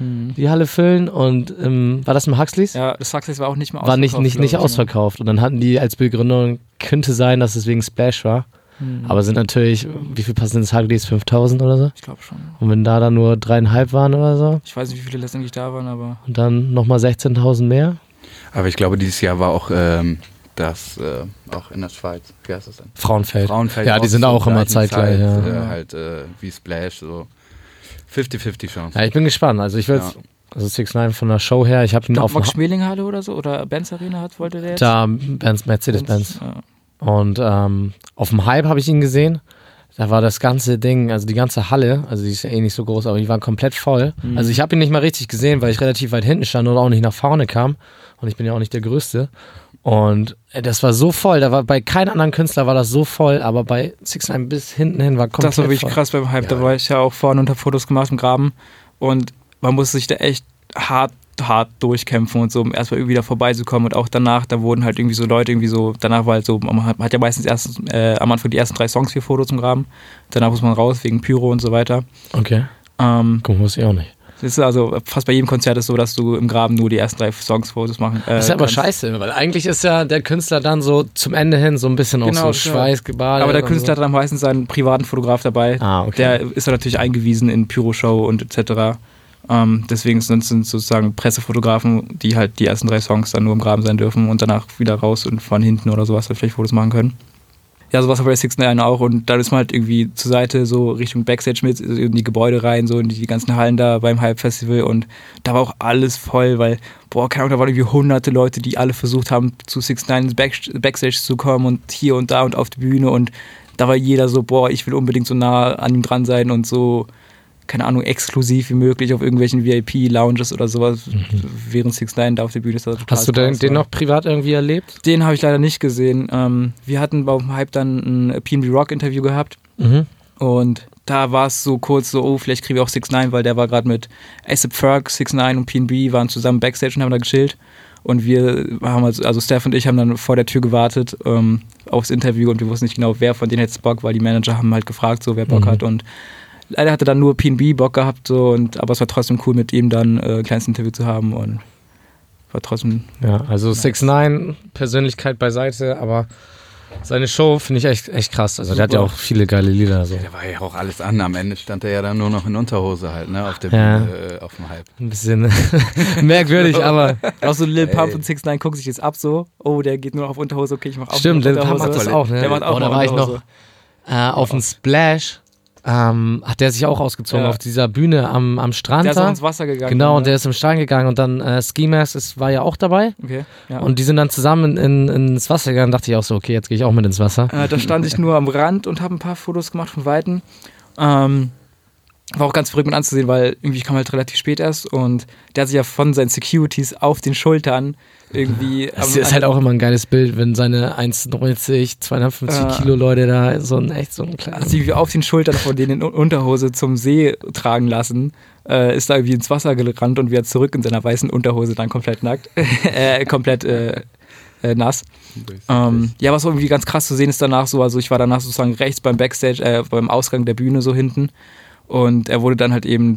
die Halle füllen. Und ähm, war das im Huxleys?
Ja, das Huxleys war auch nicht mal
war nicht,
ausverkauft,
nicht, nicht
ich,
ausverkauft. Und dann hatten die als Begründung, könnte sein, dass es wegen Splash war.
Mhm.
Aber sind natürlich, wie viel passen ins HGDs? 5000 oder so?
Ich glaube schon.
Und wenn da dann nur dreieinhalb waren oder so
Ich weiß nicht, wie viele letztendlich da waren, aber
und dann nochmal 16.000 mehr?
Aber ich glaube, dieses Jahr war auch ähm, das äh, auch in der Schweiz. Wie heißt das denn?
Frauenfeld.
Frauenfeld.
Ja, die sind auch immer zeitgleich,
Zeit,
ja.
Äh, halt äh, wie Splash, so 50-50 Chance.
Ja, ich bin gespannt. Also ich will,
Ja.
also 6 9 von der Show her, ich habe ihn
auf
auf
Max
Ha-
Schmeling-Halle oder so oder Benz Arena hat, wollte der jetzt?
da Benz, Mercedes-Benz.
Ja.
Und ähm, auf dem Hype habe ich ihn gesehen. Da war das ganze Ding, also die ganze Halle, also die ist ja eh nicht so groß, aber die waren komplett voll.
Mhm.
Also ich habe ihn nicht mal richtig gesehen, weil ich relativ weit hinten stand und auch nicht nach vorne kam. Und ich bin ja auch nicht der Größte. Und äh, das war so voll, da war bei keinem anderen Künstler war das so voll, aber bei Six Nine bis hinten hin war komplett
Das war wirklich
voll.
krass beim Hype. Da
Ja.
war ich ja auch vorne und hab Fotos gemacht im Graben. Und man musste sich da echt hart, hart durchkämpfen und so, um erstmal irgendwie da vorbeizukommen. Und auch danach, da wurden halt irgendwie so Leute irgendwie so, danach war halt so, man hat, ja meistens erst äh, am Anfang die ersten drei Songs für Fotos im Graben. Danach muss man raus wegen Pyro und so weiter.
Okay,
Ähm,
guck, wusste ich auch nicht.
das ist also fast bei jedem Konzert ist so, dass du im Graben nur die ersten drei Songs Fotos machen. Äh,
Das ist ja aber
kannst.
scheiße, weil eigentlich ist ja der Künstler dann so zum Ende hin so ein bisschen
Genau,
auch so
ja.
Schweißgebadet.
Aber der Künstler hat dann meistens seinen privaten Fotograf dabei.
So. Ah, okay.
Der ist dann natürlich eingewiesen in Pyroshow und etc. Ähm, deswegen sind es sozusagen Pressefotografen, die halt die ersten drei Songs dann nur im Graben sein dürfen und danach wieder raus und von hinten oder sowas halt vielleicht Fotos machen können. Ja, sowas hat bei Six Nine auch und dann ist man halt irgendwie zur Seite so Richtung Backstage mit in die Gebäude rein, so in die ganzen Hallen da beim Hype Festival und da war auch alles voll, weil, boah, keine Ahnung, da waren irgendwie hunderte Leute, die alle versucht haben, zu Six Nine Backstage zu kommen und hier und da und auf die Bühne und da war jeder so, boah, ich will unbedingt so nah an ihm dran sein und so, keine Ahnung, exklusiv wie möglich auf irgendwelchen VIP-Lounges oder sowas, während Six Nine da auf der Bühne ist.
Mhm. Hast du den, den noch privat irgendwie erlebt?
Den habe ich leider nicht gesehen. Ähm, wir hatten beim Hype dann ein PNB Rock Interview gehabt
Mhm.
und da war es so kurz so, oh, vielleicht kriegen wir auch 6 9 weil der war gerade mit ASAP Ferg, 6 9 und PNB waren zusammen Backstage und haben da gechillt. Und wir haben also, also Steph und ich haben dann vor der Tür gewartet ähm, aufs Interview und wir wussten nicht genau, wer von denen jetzt Bock, weil die Manager haben halt gefragt, so wer Bock
Mhm.
hat. Und leider hatte dann nur PNB Bock gehabt, so und aber es war trotzdem cool, mit ihm dann äh, ein kleines Interview zu haben und war trotzdem
Ja, also 6 9 Persönlichkeit beiseite, aber seine Show finde ich echt, echt krass. Also der hat ja
Super.
auch viele geile Lieder. So.
Der war ja auch alles an. Am Ende stand er ja dann nur noch in Unterhose halt, ne? Auf der
Ja.
Bühne, äh, auf dem Hype.
Ein bisschen merkwürdig, aber
Auch so Lil Pump
Ey.
und 6 9 gucken sich jetzt ab so, oh, der geht nur noch auf Unterhose, okay, ich mach auch
stimmt, Lil Pump macht das auch, ne?
Der macht auch
Boah, da war ich noch äh, auf dem Splash. Ähm, hat der sich auch ausgezogen
Ja.
auf dieser Bühne am, am Strand
Der ist auch ins Wasser gegangen.
Genau, und
ne?
der ist im Strand gegangen und dann äh, Ski Mask ist, war ja auch dabei.
Okay, ja.
Und die sind dann zusammen in, ins Wasser gegangen. dachte ich auch so, okay, jetzt gehe ich auch mit ins Wasser.
Äh, da stand ich nur am Rand und habe ein paar Fotos gemacht von Weitem. Ähm, war auch ganz verrückt mit anzusehen, weil irgendwie kam halt relativ spät erst und der hat sich ja von seinen Securities auf den Schultern irgendwie.
Das ist halt auch immer ein geiles Bild, wenn seine 1,90, 250
Äh.
Kilo Leute da so ein echt so ein
hat
kleines.
irgendwie auf den Schultern von denen in Unterhose zum See tragen lassen. Äh, ist da irgendwie ins Wasser gerannt und wieder zurück in seiner weißen Unterhose dann komplett nackt. äh, komplett äh, äh, nass. Ähm, ja, was irgendwie ganz krass zu sehen ist danach so, also ich war danach sozusagen rechts beim Backstage, äh, beim Ausgang der Bühne so hinten und er wurde dann halt eben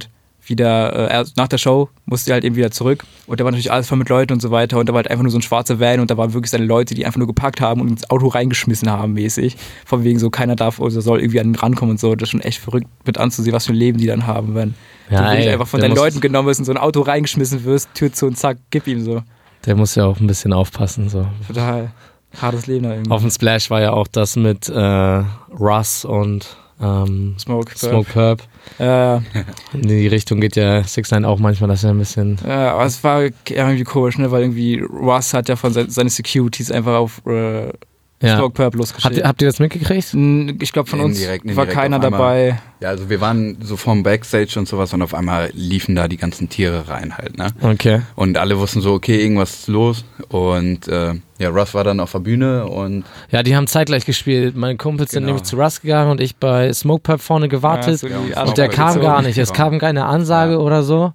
wieder, äh, nach der Show musste er halt eben wieder zurück und da war natürlich alles voll mit Leuten und so weiter und da war halt einfach nur so ein schwarzer Van und da waren wirklich seine Leute, die einfach nur gepackt haben und ins Auto reingeschmissen haben mäßig. Von wegen so, keiner darf oder soll irgendwie an den rankommen und so. Das ist schon echt verrückt mit anzusehen, was für ein Leben die dann haben, wenn
Ja,
du
ey,
einfach von deinen Leuten genommen wirst, in so ein Auto reingeschmissen wirst, Tür zu und zack, gib ihm so.
Der muss ja auch ein bisschen aufpassen. So.
Total hartes Leben da irgendwie.
Auf dem Splash war ja auch das mit äh, Russ und ähm,
Smoke.
Smoke Perp.
Ja,
In die Richtung geht ja 6 9 auch manchmal, das ist ja ein bisschen.
Ja, aber es war irgendwie komisch, ne? weil irgendwie Russ hat ja von se seine Securities einfach auf äh,
Ja.
Smoke Purp
Habt,
losgeschickt.
ihr- habt ihr das mitgekriegt?
Ich glaube, von uns
Indirekt,
war
indirekt
keiner
auf einmal.
dabei.
Ja, also wir waren so vom Backstage und sowas und auf einmal liefen da die ganzen Tiere rein halt, ne?
Okay.
Und alle wussten so, okay, irgendwas ist los. Und äh, ja, Russ war dann auf der Bühne und
Ja, die haben zeitgleich gespielt. Meine Kumpels sind
Genau.
nämlich zu Russ gegangen und ich bei Smoke Perp vorne gewartet.
Ja, so
und der kam gar nicht. Es kam keine Ansage
Ja.
oder so.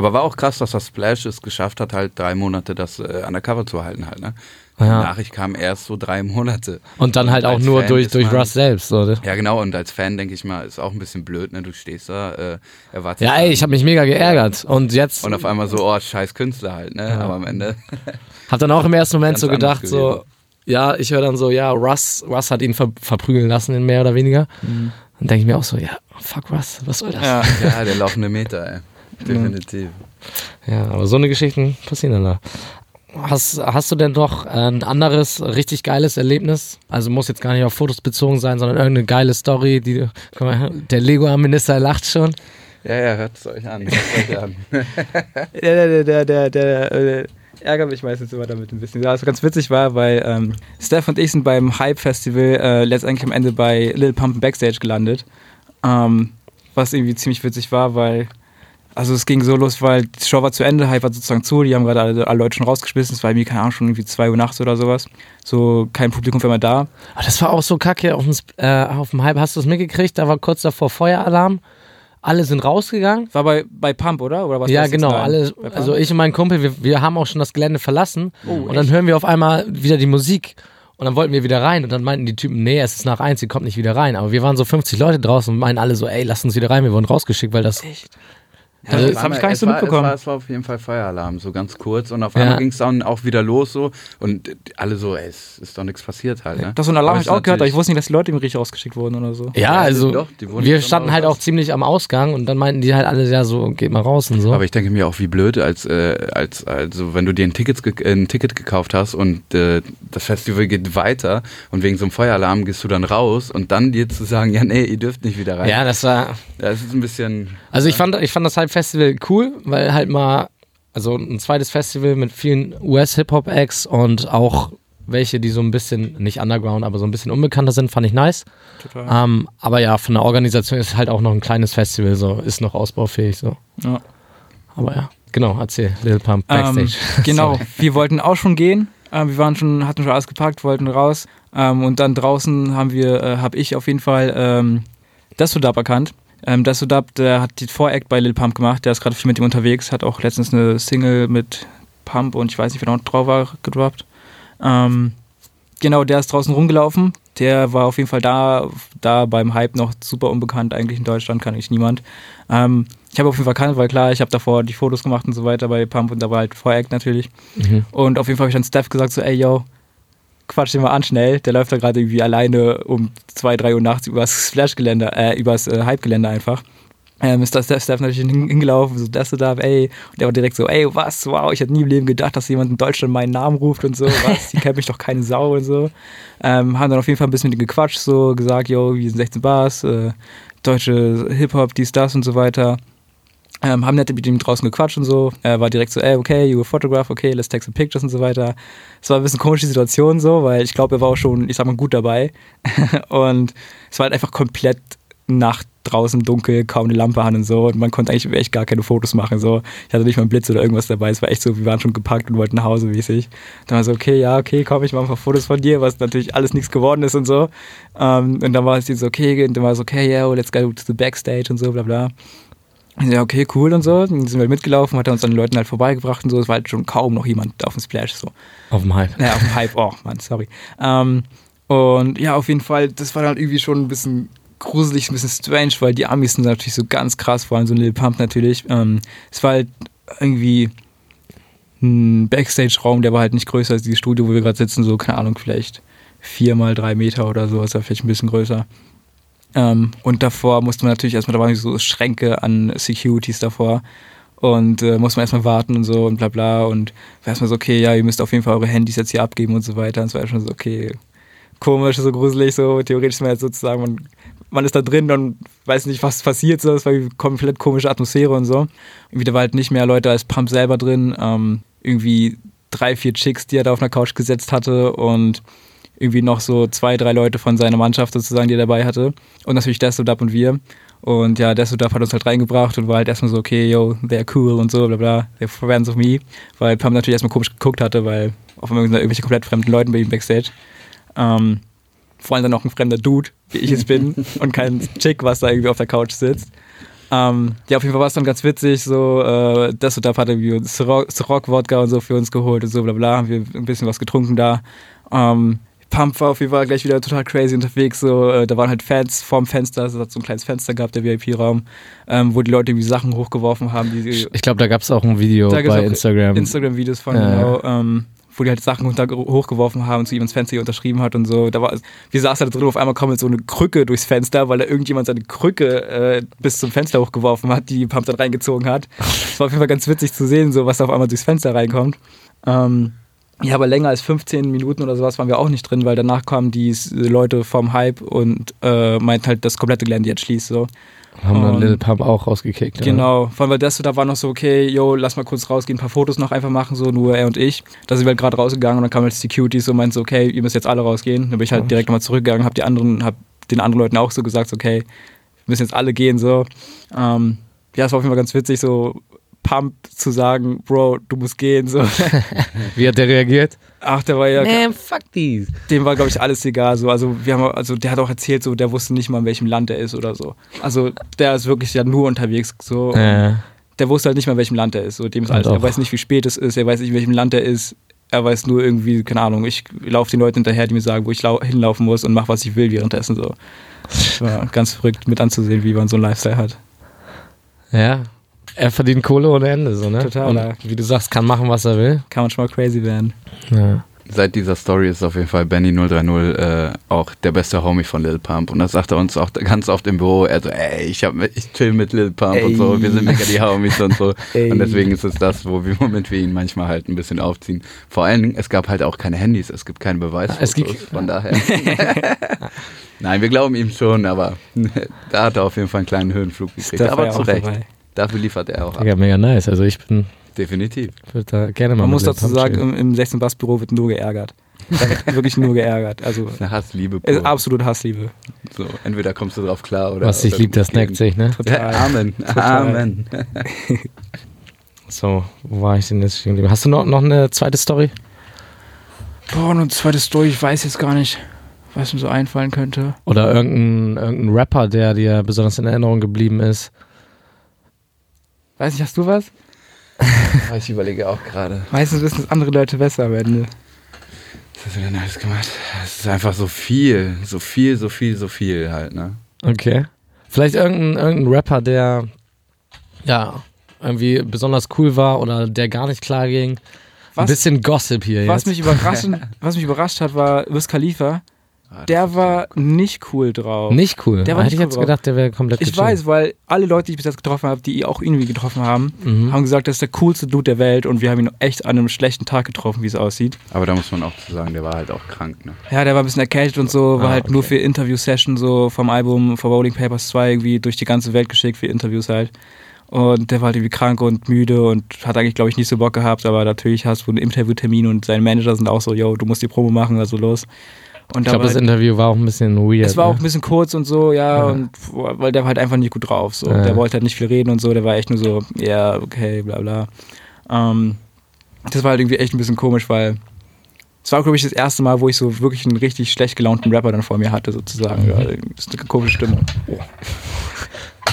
Aber war auch krass, dass das Splash es geschafft hat, halt drei Monate das äh, undercover zu halten halt, ne? Die
Ja.
Nachricht kam erst so drei Monate.
Und dann halt auch
als
nur
Fan
durch, durch Russ selbst. So. ne?
Ja, genau, und als Fan denke ich mal, ist auch ein bisschen blöd, ne? Du stehst da, äh, erwartest.
Ja, ey, ich habe mich mega geärgert. Und jetzt
Und auf einmal so, oh, scheiß Künstler halt, ne?
Ja.
Aber am Ende.
hab dann auch im ersten Moment so gedacht, so, ja, ich höre dann so, ja, Russ, Russ hat ihn ver verprügeln lassen, in mehr oder weniger.
Mhm.
Dann denke ich mir auch so, ja, fuck Russ, was soll das?
Ja.
ja, der laufende Meter, ey. Definitiv.
Ja, aber so eine Geschichten passieren dann da. Hast, hast du denn noch ein anderes richtig geiles Erlebnis? Also muss jetzt gar nicht auf Fotos bezogen sein, sondern irgendeine geile Story, die du- guck mal, der Lego-Minister lacht schon.
Ja, ja, hört es euch an. Hört's euch an.
Der, der, der, der, der, äh, ärgert mich meistens immer damit ein bisschen. Ja, was ganz witzig war, weil ähm, Steph und ich sind beim Hype-Festival äh, letztendlich am Ende bei Lil Pump Backstage gelandet. Ähm, was irgendwie ziemlich witzig war, weil also es ging so los, weil die Show war zu Ende, Hype war sozusagen zu, die haben gerade alle, alle Leute schon rausgeschmissen, es war irgendwie, keine Ahnung, schon irgendwie 2 Uhr nachts oder sowas. So kein Publikum war mehr da.
Aber das war auch so kacke auf dem, äh, auf dem Hype. Hast du es mitgekriegt? Da war kurz davor Feueralarm. Alle sind rausgegangen.
War bei, bei Pump, oder? oder was
ja, genau. Alle, also ich und mein Kumpel, wir, wir haben auch schon das Gelände verlassen.
Oh,
und dann
echt?
hören wir auf einmal wieder die Musik. Und dann wollten wir wieder rein. Und dann meinten die Typen, nee, es ist nach eins, ihr kommt nicht wieder rein. Aber wir waren so 50 Leute draußen und meinen alle so, ey, lass uns wieder rein. Wir wurden rausgeschickt, weil das.
Echt?
Also,
das hab ich gar nicht so
war,
mitbekommen.
Es war, es war auf jeden Fall Feueralarm, so ganz kurz. Und auf
Ja.
einmal ging es dann auch wieder los so. Und alle so, ey, es ist doch nichts passiert halt, ne?
Das so ein Alarm habe ich auch gehört, aber ich wusste nicht, dass die Leute im richtig rausgeschickt wurden oder so.
Ja,
Ja,
also
doch,
wir standen halt auch ziemlich am Ausgang und dann meinten die halt alle, ja, so, geht mal raus und so.
Aber ich denke mir auch, wie blöd, als, äh, als also wenn du dir ein, Tickets ge ein Ticket gekauft hast und äh, das Festival geht weiter und wegen so einem Feueralarm gehst du dann raus und dann dir zu sagen, ja, nee, ihr dürft nicht wieder rein.
ja, das war.
Das ist ein bisschen.
Also ich fand, ich fand das Hype Festival cool, weil halt mal, also ein zweites Festival mit vielen US-Hip-Hop-Acts und auch welche, die so ein bisschen, nicht underground, aber so ein bisschen unbekannter sind, fand ich nice.
Total.
Ähm, aber ja, von der Organisation ist halt auch noch ein kleines Festival, so ist noch ausbaufähig, so.
Ja.
Aber ja, genau, erzähl, Lil Pump Backstage.
Ähm, genau, wir wollten auch schon gehen. Ähm, wir waren schon, hatten schon alles gepackt, wollten raus. Ähm, und dann draußen haben wir, äh, habe ich auf jeden Fall ähm, Desodab erkannt. Ähm, Desodab, der hat die Voract bei Lil Pump gemacht. Der ist gerade viel mit ihm unterwegs. Hat auch letztens eine Single mit Pump und ich weiß nicht, wer noch drauf war, gedroppt. Ähm, genau, der ist draußen rumgelaufen. Der war auf jeden Fall da, da beim Hype noch super unbekannt. Eigentlich in Deutschland kann ich niemand. Ähm, ich habe auf jeden Fall weil klar, ich habe davor die Fotos gemacht und so weiter bei Pump und da war halt Voract natürlich.
Mhm.
Und auf jeden Fall habe ich dann Steph gesagt, so, ey, yo, quatsch den mal an schnell. Der läuft da gerade irgendwie alleine um 2, 3 Uhr nachts übers Splash-Gelände, äh, übers äh, Hype-Gelände einfach. Ähm, ist da Steph, Steph natürlich hin, hingelaufen, so, das da, ey. Und der war direkt so, ey, was, wow, ich hätte nie im Leben gedacht, dass jemand in Deutschland meinen Namen ruft und so, was, die kennt mich doch keine Sau und so. Ähm, haben dann auf jeden Fall ein bisschen mit ihm gequatscht, so, gesagt, yo, wir sind 16 Bars, äh, deutsche Hip-Hop, dies, das und so weiter. Ähm, haben nett mit ihm draußen gequatscht und so. Er war direkt so, ey, okay, you a photograph, okay, let's take some pictures und so weiter. Es war ein bisschen komische Situation so, weil ich glaube, er war auch schon, ich sag mal, gut dabei. und es war halt einfach komplett Nacht draußen dunkel, kaum eine Lampe an und so. Und man konnte eigentlich echt gar keine Fotos machen. So. Ich hatte nicht mal einen Blitz oder irgendwas dabei. Es war echt so, wir waren schon gepackt und wollten nach Hause mäßig. Dann war so, okay, ja, okay, komm, ich mache ein paar Fotos von dir, was natürlich alles nichts geworden ist und so. Ähm, und dann war es so, okay, und dann war es okay, yeah, let's go to the backstage und so, bla bla. Ja, okay, cool und so. Dann sind wir halt mitgelaufen, hat er uns an den Leuten halt vorbeigebracht und so. Es war halt schon kaum noch jemand auf dem Splash. So.
Auf dem Hype.
Naja, auf dem Hype, oh Mann, sorry. Ähm, und ja, auf jeden Fall, das war halt irgendwie schon ein bisschen gruselig, ein bisschen strange, weil die Amis sind natürlich so ganz krass, vor allem so Lil Pump natürlich. Ähm, es war halt irgendwie ein Backstage-Raum, der war halt nicht größer als dieses Studio, wo wir gerade sitzen, so, keine Ahnung, vielleicht vier mal drei Meter oder so, also vielleicht ein bisschen größer. Ähm, und davor musste man natürlich erstmal, da waren so Schränke an Securities davor. Und äh, muss man erstmal warten und so und bla bla. Und war erstmal so, okay, ja, ihr müsst auf jeden Fall eure Handys jetzt hier abgeben und so weiter. Und es war schon so, okay, komisch, so gruselig, so theoretisch ist man jetzt sozusagen, man, man ist da drin und weiß nicht, was passiert, so, es war eine komplett komische Atmosphäre und so. Irgendwie da war halt nicht mehr Leute als Pump selber drin, ähm, irgendwie drei, vier Chicks, die er da auf einer Couch gesetzt hatte. Und irgendwie noch so zwei, drei Leute von seiner Mannschaft sozusagen, die er dabei hatte. Und natürlich Desodab und wir. Und ja, Desodab hat uns halt reingebracht und war halt erstmal so, okay, yo, they're cool und so, bla bla, they're friends of me. Weil Pam natürlich erstmal komisch geguckt hatte, weil auf einmal irgendwelche komplett fremden Leuten bei ihm Backstage. Ähm, vor allem dann noch ein fremder Dude, wie ich es bin, und kein Chick, was da irgendwie auf der Couch sitzt. Ähm, ja, auf jeden Fall war es dann ganz witzig, so, äh, Desodab hat irgendwie Ciroc-Wodka und so für uns geholt und so, bla bla, haben wir ein bisschen was getrunken da. Ähm, Pump war auf jeden Fall gleich wieder total crazy unterwegs. So, äh, da waren halt Fans vorm Fenster, es hat so ein kleines Fenster gehabt, der VIP-Raum, ähm, wo die Leute irgendwie Sachen hochgeworfen haben. Die,
ich glaube, da gab es auch ein Video bei Instagram.
Instagram-Videos von, ja. genau, ähm, wo die halt Sachen unter, hochgeworfen haben, zu ihm ins Fenster unterschrieben hat und so. Da war, wir saßen da drin, auf einmal kommt so eine Krücke durchs Fenster, weil da irgendjemand seine Krücke äh, bis zum Fenster hochgeworfen hat, die Pump dann reingezogen hat. Es war auf jeden Fall ganz witzig zu sehen, so was da auf einmal durchs Fenster reinkommt. Ähm, ja, aber länger als 15 Minuten oder sowas waren wir auch nicht drin, weil danach kamen die Leute vom Hype und äh, meinten halt, das komplette Gelände jetzt schließt so.
Haben dann Lil Pump auch rausgekickt.
Genau, vor allem weil das da war noch so, okay, yo, lass mal kurz rausgehen, ein paar Fotos noch einfach machen, so nur er und ich. Da sind wir halt gerade rausgegangen und dann kam halt Security so und meinte so, okay, ihr müsst jetzt alle rausgehen. Dann bin ich halt direkt nochmal zurückgegangen, hab die anderen, hab den anderen Leuten auch so gesagt, okay, wir müssen jetzt alle gehen, so. Ähm, ja, es war auf jeden Fall ganz witzig, so Pump zu sagen, Bro, du musst gehen. So.
Wie hat der reagiert?
Ach, der war ja.
Man, fuck these.
Dem war, glaube ich, alles egal. So. Also, wir haben, also, der hat auch erzählt, so, der wusste nicht mal, in welchem Land er ist oder so. Also, der ist wirklich ja nur unterwegs. So.
Äh.
Der wusste halt nicht mal, in welchem Land er ist. So, dem ist alles. Er weiß nicht, wie spät es ist, er weiß nicht, in welchem Land er ist. Er weiß nur irgendwie, keine Ahnung, ich laufe den Leuten hinterher, die mir sagen, wo ich hinlaufen muss und mache, was ich will währenddessen. So. Das war ganz verrückt mit anzusehen, wie man so einen Lifestyle hat.
Ja, er verdient Kohle ohne Ende, so, ne?
Total.
Und wie du sagst, kann machen, was er will.
Kann man schon mal crazy werden.
Ja.
Seit dieser Story ist auf jeden Fall Benny 030 äh, auch der beste Homie von Lil Pump. Und das sagt er uns auch ganz oft im Büro. Er so, ey, ich, hab, ich chill mit Lil Pump ey. und so. Wir sind mega die Homies und so. Ey. Und deswegen ist es das, wo wir, womit wir ihn manchmal halt ein bisschen aufziehen. Vor allen Dingen, es gab halt auch keine Handys. Es gibt keinen Beweis. Es gibt, von daher. Nein, wir glauben ihm schon, aber da hat er auf jeden Fall einen kleinen Höhenflug gekriegt. Aber zu Recht. Vorbei. Dafür liefert er auch ab.
Ja, mega nice. Also ich bin.
Definitiv.
Da gerne mal
Man muss dazu sagen, im, im 16 Bass Büro wird nur geärgert. wirklich nur geärgert. Also
eine Hassliebe.
Pur. Absolut Hassliebe.
So, entweder kommst du drauf klar oder.
Was sich liebt, das neckt sich, ne?
Total. Amen. Total. Amen.
so, wo war ich denn jetzt stehen Hast du noch, noch eine zweite Story?
Boah, eine zweite Story, ich weiß jetzt gar nicht, was mir so einfallen könnte.
Oder irgendein, irgendein Rapper, der dir besonders in Erinnerung geblieben ist.
Weiß nicht, hast du was?
ich überlege auch gerade.
Meistens wissen es andere Leute besser am Ende.
Was hast du denn alles gemacht? Es ist einfach so viel, so viel, so viel, so viel halt, ne?
Okay. Vielleicht irgendein, irgendein Rapper, der ja irgendwie besonders cool war oder der gar nicht klar ging. Was, Ein bisschen Gossip hier
was jetzt. Mich was mich überrascht hat, war Wiz Khalifa. Ah, der war nicht cool drauf.
Nicht cool?
Der war
Hätte
ich
jetzt cool gedacht, der wäre komplett
Ich gechillt. weiß, weil alle Leute, die ich bis jetzt getroffen habe, die auch irgendwie getroffen haben, mhm. haben gesagt, das ist der coolste Dude der Welt und wir haben ihn echt an einem schlechten Tag getroffen, wie es aussieht.
Aber da muss man auch zu sagen, der war halt auch krank, ne?
Ja, der war ein bisschen erkältet und so, war ah, halt okay. nur für Interview-Sessions so vom Album For Rolling Papers 2 irgendwie durch die ganze Welt geschickt für Interviews halt. Und der war halt irgendwie krank und müde und hat eigentlich, glaube ich, nicht so Bock gehabt, aber natürlich hast du einen Interviewtermin und seine Manager sind auch so, yo, du musst die Promo machen, also los.
Und ich glaube, das Interview war auch ein bisschen weird.
Es war ne? auch ein bisschen kurz und so, ja, ja, und weil der war halt einfach nicht gut drauf. So. Ja. Der wollte halt nicht viel reden und so, der war echt nur so, ja, okay, bla bla. Ähm, das war halt irgendwie echt ein bisschen komisch, weil es war, glaube ich, das erste Mal, wo ich so wirklich einen richtig schlecht gelaunten Rapper dann vor mir hatte, sozusagen. Mhm. Ja, das ist eine komische Stimmung.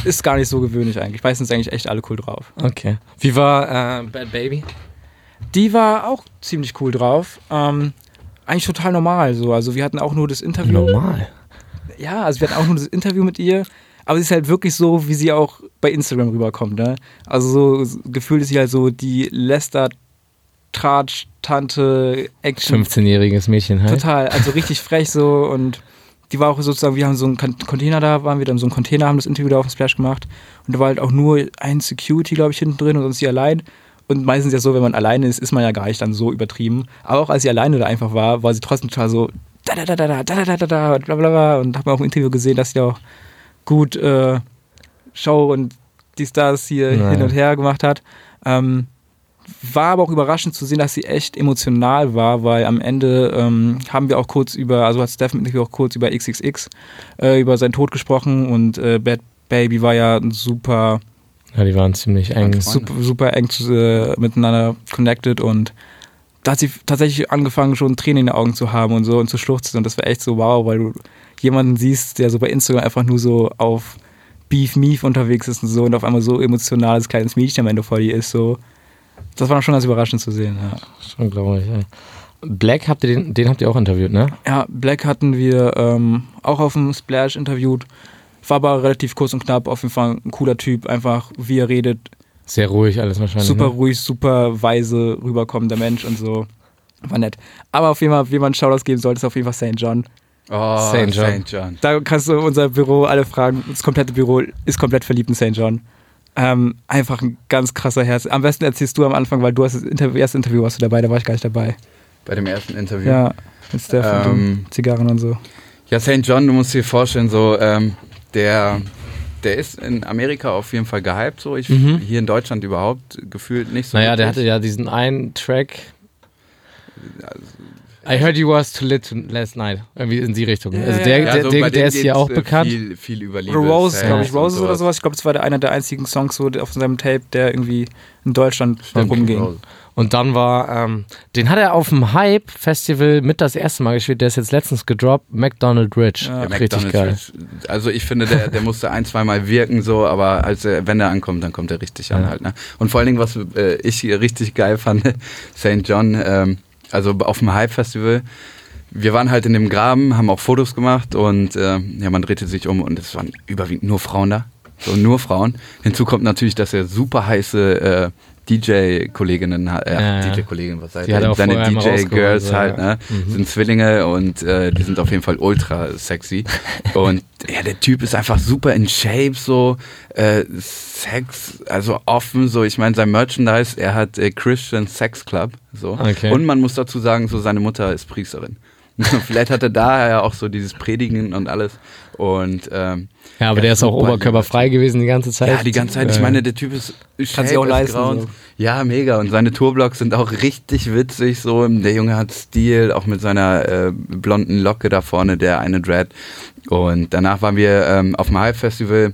Ist gar nicht so gewöhnlich eigentlich. Meistens eigentlich echt alle cool drauf.
Okay. Wie war äh, Bad Baby?
Die war auch ziemlich cool drauf. Ähm, eigentlich total normal so. Also wir hatten auch nur das Interview.
Normal.
ja, also wir hatten auch nur das Interview mit ihr, aber sie ist halt wirklich so, wie sie auch bei Instagram rüberkommt, ne? Also so gefühlt ist sie halt so die Lester Tratsch, Tante, Action.
15-jähriges Mädchen halt.
Total, also richtig frech so und die war auch sozusagen, wir haben so einen Container da, waren wir dann so einen Container, haben das Interview da auf dem Splash gemacht und da war halt auch nur ein Security, glaube ich, hinten drin und sonst sie allein. Und meistens ja so, wenn man alleine ist, ist man ja gar nicht dann so übertrieben. Aber auch als sie alleine da einfach war, war sie trotzdem total so da da da da da da da da da bla bla bla und habe auch im Interview gesehen, dass sie auch gut äh, Show und die Stars hier
Ja.
hin und her gemacht hat. Ähm, war aber auch überraschend zu sehen, dass sie echt emotional war, weil am Ende ähm, haben wir auch kurz über, also hat Steph mit mir auch kurz über XXX, äh, über seinen Tod gesprochen und äh, Bad Baby war ja ein super,
Ja, die waren ziemlich eng.
Super, super eng äh, miteinander connected und da hat sie tatsächlich angefangen, schon Tränen in den Augen zu haben und so und zu schluchzen und das war echt so wow, weil du jemanden siehst, der so bei Instagram einfach nur so auf Beef Meef unterwegs ist und so und auf einmal so emotionales kleines Mädchen am Ende vor dir ist, so. Das war schon ganz überraschend zu sehen, ja.
Schon glaube ich, ey. Black habt ihr den, den habt ihr auch interviewt, ne?
Ja, Black hatten wir ähm, auch auf dem Splash interviewt. War aber relativ kurz und knapp. Auf jeden Fall ein cooler Typ. Einfach, wie er redet.
Sehr ruhig alles wahrscheinlich.
Super
ne?
ruhig, super weise rüberkommender Mensch und so. War nett. Aber auf jeden Fall, wie man Shoutouts geben sollte, ist auf jeden Fall St. John.
Oh,
St. John.
St. John.
Da kannst du unser Büro alle fragen. Das komplette Büro ist komplett verliebt in St. John. Ähm, einfach ein ganz krasser Herz. Am besten erzählst du am Anfang, weil du hast das Interview, erste Interview warst du dabei, da war ich gar nicht dabei.
Bei dem ersten Interview.
Ja, mit Steph und
Ähm,
den Zigarren und so.
Ja, St. John, du musst dir vorstellen, so, ähm, der, der ist in Amerika auf jeden Fall gehypt, so. Ich,
Mhm.
Hier in Deutschland überhaupt gefühlt nicht so.
Naja, der
wirklich.
hatte ja diesen einen Track. I heard you was too lit last night. Irgendwie in die Richtung.
Ja,
also
ja,
der,
ja.
der,
Also
der, der ist hier
geht's,
auch
äh,
bekannt.
Viel, viel über Liebe.
Roses,
Sex
glaube ich, Roses oder sowas. Ich glaube, das war der einer der einzigen Songs so auf seinem Tape, der irgendwie in Deutschland
Stimmt,
rumging.
Roses.
Und dann war, ähm, den hat er auf dem Hype-Festival mit das erste Mal gespielt. Der ist jetzt letztens gedroppt. McDonald Rich.
Ja.
Ja,
Richtig
McDonald's
geil.
Rich. Also ich finde, der, der musste ein, zweimal wirken so, aber als er, wenn er ankommt, dann kommt er richtig an halt. Ne? Und vor allen Dingen, was äh, ich hier richtig geil fand, St. John, ähm, also auf dem Hype-Festival, wir waren halt in dem Graben, haben auch Fotos gemacht und äh, ja, man drehte sich um und es waren überwiegend nur Frauen da. So nur Frauen. Hinzu kommt natürlich, dass er super heiße äh, DJ-Kolleginnen hat, äh,
Ja, ja.
DJ-Kolleginnen, was
er? auch
Seine DJ-Girls halt,
ja.
ne?
Mhm.
Sind Zwillinge und äh, die sind auf jeden Fall ultra sexy. Und ja, der Typ ist einfach super in Shape, so äh, Sex, also offen, so. Ich meine, sein Merchandise, er hat äh, Christian Sex Club, so.
Okay.
Und man muss dazu sagen, so seine Mutter ist Priesterin. Vielleicht hat er daher auch so dieses Predigen und alles. Und ähm,
Ja, aber der ist auch oberkörperfrei gewesen die ganze Zeit.
ja, die ganze Zeit. Ich meine, der Typ ist
Kann sich auch leisten, so.
Ja, mega. Und seine Tourblocks sind auch richtig witzig. So, der Junge hat Stil, auch mit seiner äh, blonden Locke da vorne, der eine Dread. Und danach waren wir ähm, auf dem Hype-Festival.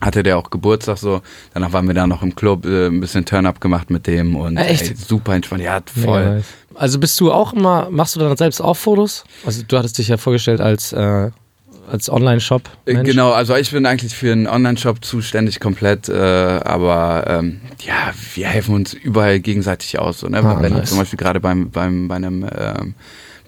Hatte der auch Geburtstag so. Danach waren wir da noch im Club, äh, ein bisschen Turn-up gemacht mit dem und
echt?
Ey, super entspannt. Ja,
mega
voll.
nice. Also bist du auch immer, machst du dann selbst auch Fotos? Also du hattest dich ja vorgestellt als, äh, als Online-Shop.
Äh. Genau, also ich bin eigentlich für einen Online-Shop zuständig komplett, äh, aber ähm, ja, wir helfen uns überall gegenseitig aus. So, ne?
Ah,
Wenn
nice.
zum Beispiel gerade beim, beim, bei einem ähm,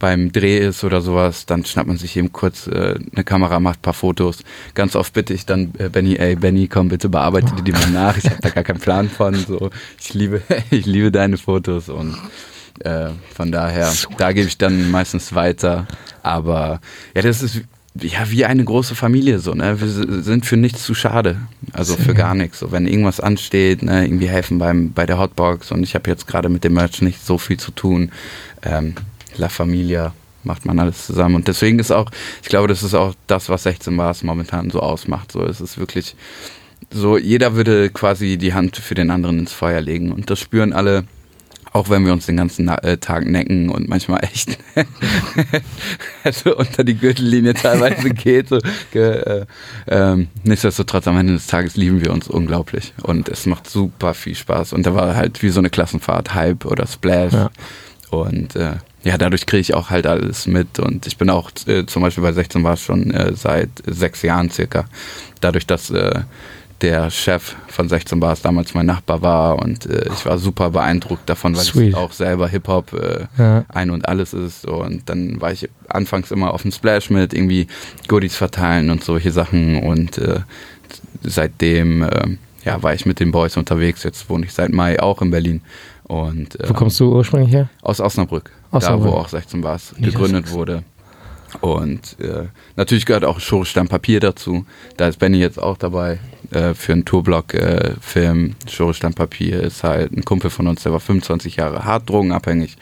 beim Dreh ist oder sowas, dann schnappt man sich eben kurz äh, eine Kamera, macht ein paar Fotos. Ganz oft bitte ich dann äh, Benny, ey Benny, komm bitte bearbeite die, die mal nach. Ich habe da gar keinen Plan von. So, ich liebe, ich liebe deine Fotos und äh, von daher, da gebe ich dann meistens weiter. Aber ja, das ist ja wie eine große Familie so, ne? Wir sind für nichts zu schade. Also für gar nichts. So, wenn irgendwas ansteht, ne, irgendwie helfen beim bei der Hotbox und ich habe jetzt gerade mit dem Merch nicht so viel zu tun. Ähm, La Familia macht man alles zusammen. Und deswegen ist auch, ich glaube, das ist auch das, was 16 Bars momentan so ausmacht. So, es ist wirklich so, jeder würde quasi die Hand für den anderen ins Feuer legen. Und das spüren alle, auch wenn wir uns den ganzen äh, Tag necken und manchmal echt also unter die Gürtellinie teilweise geht. So, äh, ähm, nichtsdestotrotz am Ende des Tages lieben wir uns unglaublich. Und es macht super viel Spaß. Und da war halt wie so eine Klassenfahrt, Hype oder Splash.
Ja.
Und äh, ja, dadurch kriege ich auch halt alles mit. Und ich bin auch äh, zum Beispiel bei 16 war es schon äh, seit sechs Jahren circa. Dadurch, dass, äh, der Chef von 16 Bars damals mein Nachbar war und äh, ich war super beeindruckt davon, weil
Sweet.
es auch selber Hip-Hop äh,
Ja.
ein und alles ist. Und dann war ich anfangs immer auf dem Splash mit irgendwie Goodies verteilen und solche Sachen. Und äh, seitdem äh, ja, war ich mit den Boys unterwegs. Jetzt wohne ich seit Mai auch in Berlin. Und äh,
Wo kommst du ursprünglich her?
aus Osnabrück,
Osnabrück.
da wo auch 16 Bars gegründet wurde. Und äh, natürlich gehört auch Schorestamm Papier dazu. Da ist Benny jetzt auch dabei äh, für einen Tourblock-Film. Schorestamm Papier ist halt ein Kumpel von uns, der war 25 Jahre hart drogenabhängig.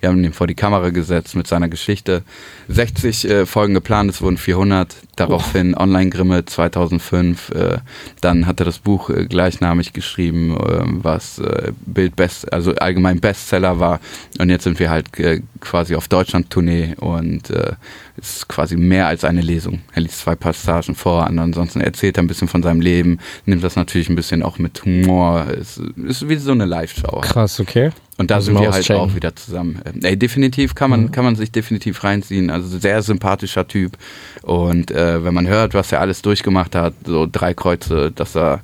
Wir haben ihn vor die Kamera gesetzt mit seiner Geschichte. 60 äh, Folgen geplant, es wurden 400. Daraufhin Online-Grimme 2005. Äh, dann hat er das Buch äh, gleichnamig geschrieben, äh, was äh, Bildbest, also allgemein Bestseller war. Und jetzt sind wir halt äh, quasi auf Deutschland-Tournee und äh, ist quasi mehr als eine Lesung. Er liest zwei Passagen vor, und ansonsten erzählt er ein bisschen von seinem Leben, nimmt das natürlich ein bisschen auch mit Humor. Es ist wie so eine Live-Show.
Krass, okay.
Und da
Muss
sind wir halt auch wieder zusammen. Ähm, Ey, definitiv kann man, kann man sich definitiv reinziehen. Also sehr sympathischer Typ. Und äh, wenn man hört, was er alles durchgemacht hat, so drei Kreuze, dass er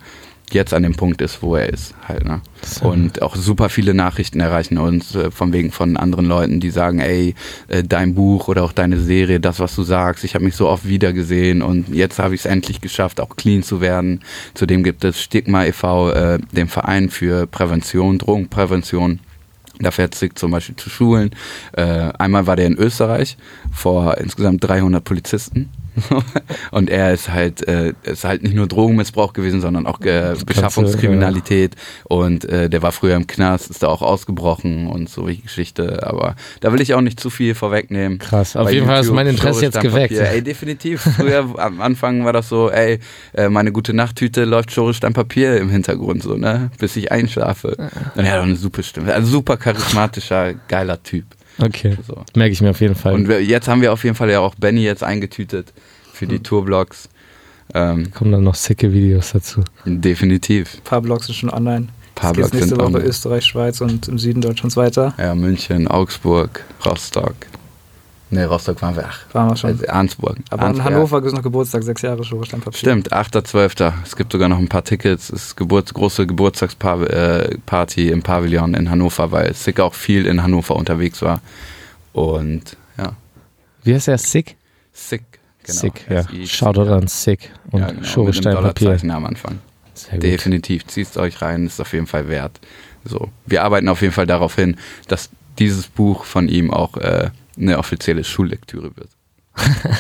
jetzt an dem Punkt ist, wo er ist. Halt, ne? Und auch super viele Nachrichten erreichen uns äh, von wegen von anderen Leuten, die sagen, ey, äh, dein Buch oder auch deine Serie, das, was du sagst, ich habe mich so oft wiedergesehen und jetzt habe ich es endlich geschafft, auch clean zu werden. Zudem gibt es Stigma e.V., äh, den Verein für Prävention, Drogenprävention. Da fährt Sick zum Beispiel zu Schulen. Äh, einmal war der in Österreich vor insgesamt 300 Polizisten. und er ist halt, äh, ist halt nicht nur Drogenmissbrauch gewesen, sondern auch äh, Beschaffungskriminalität. Und äh, der war früher im Knast, ist da auch ausgebrochen und so wie Geschichte. Aber da will ich auch nicht zu viel vorwegnehmen.
Krass. Auf
Bei
jeden Fall ist mein Interesse jetzt geweckt.
Ey, definitiv. Früher am Anfang war das so, ey, äh, meine gute Nachttüte läuft Schore Steinpapier im Hintergrund so, ne? Bis ich einschlafe. Und er hat auch eine super Stimme. Also super charismatischer, geiler Typ.
Okay.
So.
Merke ich mir auf jeden Fall.
Und wir, jetzt haben wir auf jeden Fall ja auch Benny jetzt eingetütet für die Tourblogs. Ähm,
kommen dann noch sicke Videos dazu.
definitiv.
Ein paar Blogs sind schon online.
Ein paar Blogs
nächste
sind
Woche
online.
Österreich, Schweiz und im Süden Deutschlands weiter.
Ja, München, Augsburg, Rostock. Ne, Rostock waren wir. Ach,
Waren wir schon.
also Arnsburg.
Aber in
Arnsburg,
Hannover ist noch Geburtstag, sechs Jahre Schoresteinpapier.
Stimmt, 8.12. Es gibt sogar noch ein paar Tickets. Es ist Geburt, große Geburtstagsparty im Pavillon in Hannover, weil Sick auch viel in Hannover unterwegs war. Und ja,
Wie heißt er? Sick?
Sick. Genau.
Sick, ja.
S-I-C-K.
Shoutout an Sick und
ja, genau,
Schoresteinpapier.
Dollarzeichen am Anfang.
Sehr gut.
Definitiv, zieht euch rein, ist auf jeden Fall wert. So, wir arbeiten auf jeden Fall darauf hin, dass dieses Buch von ihm auch äh, eine offizielle Schullektüre wird.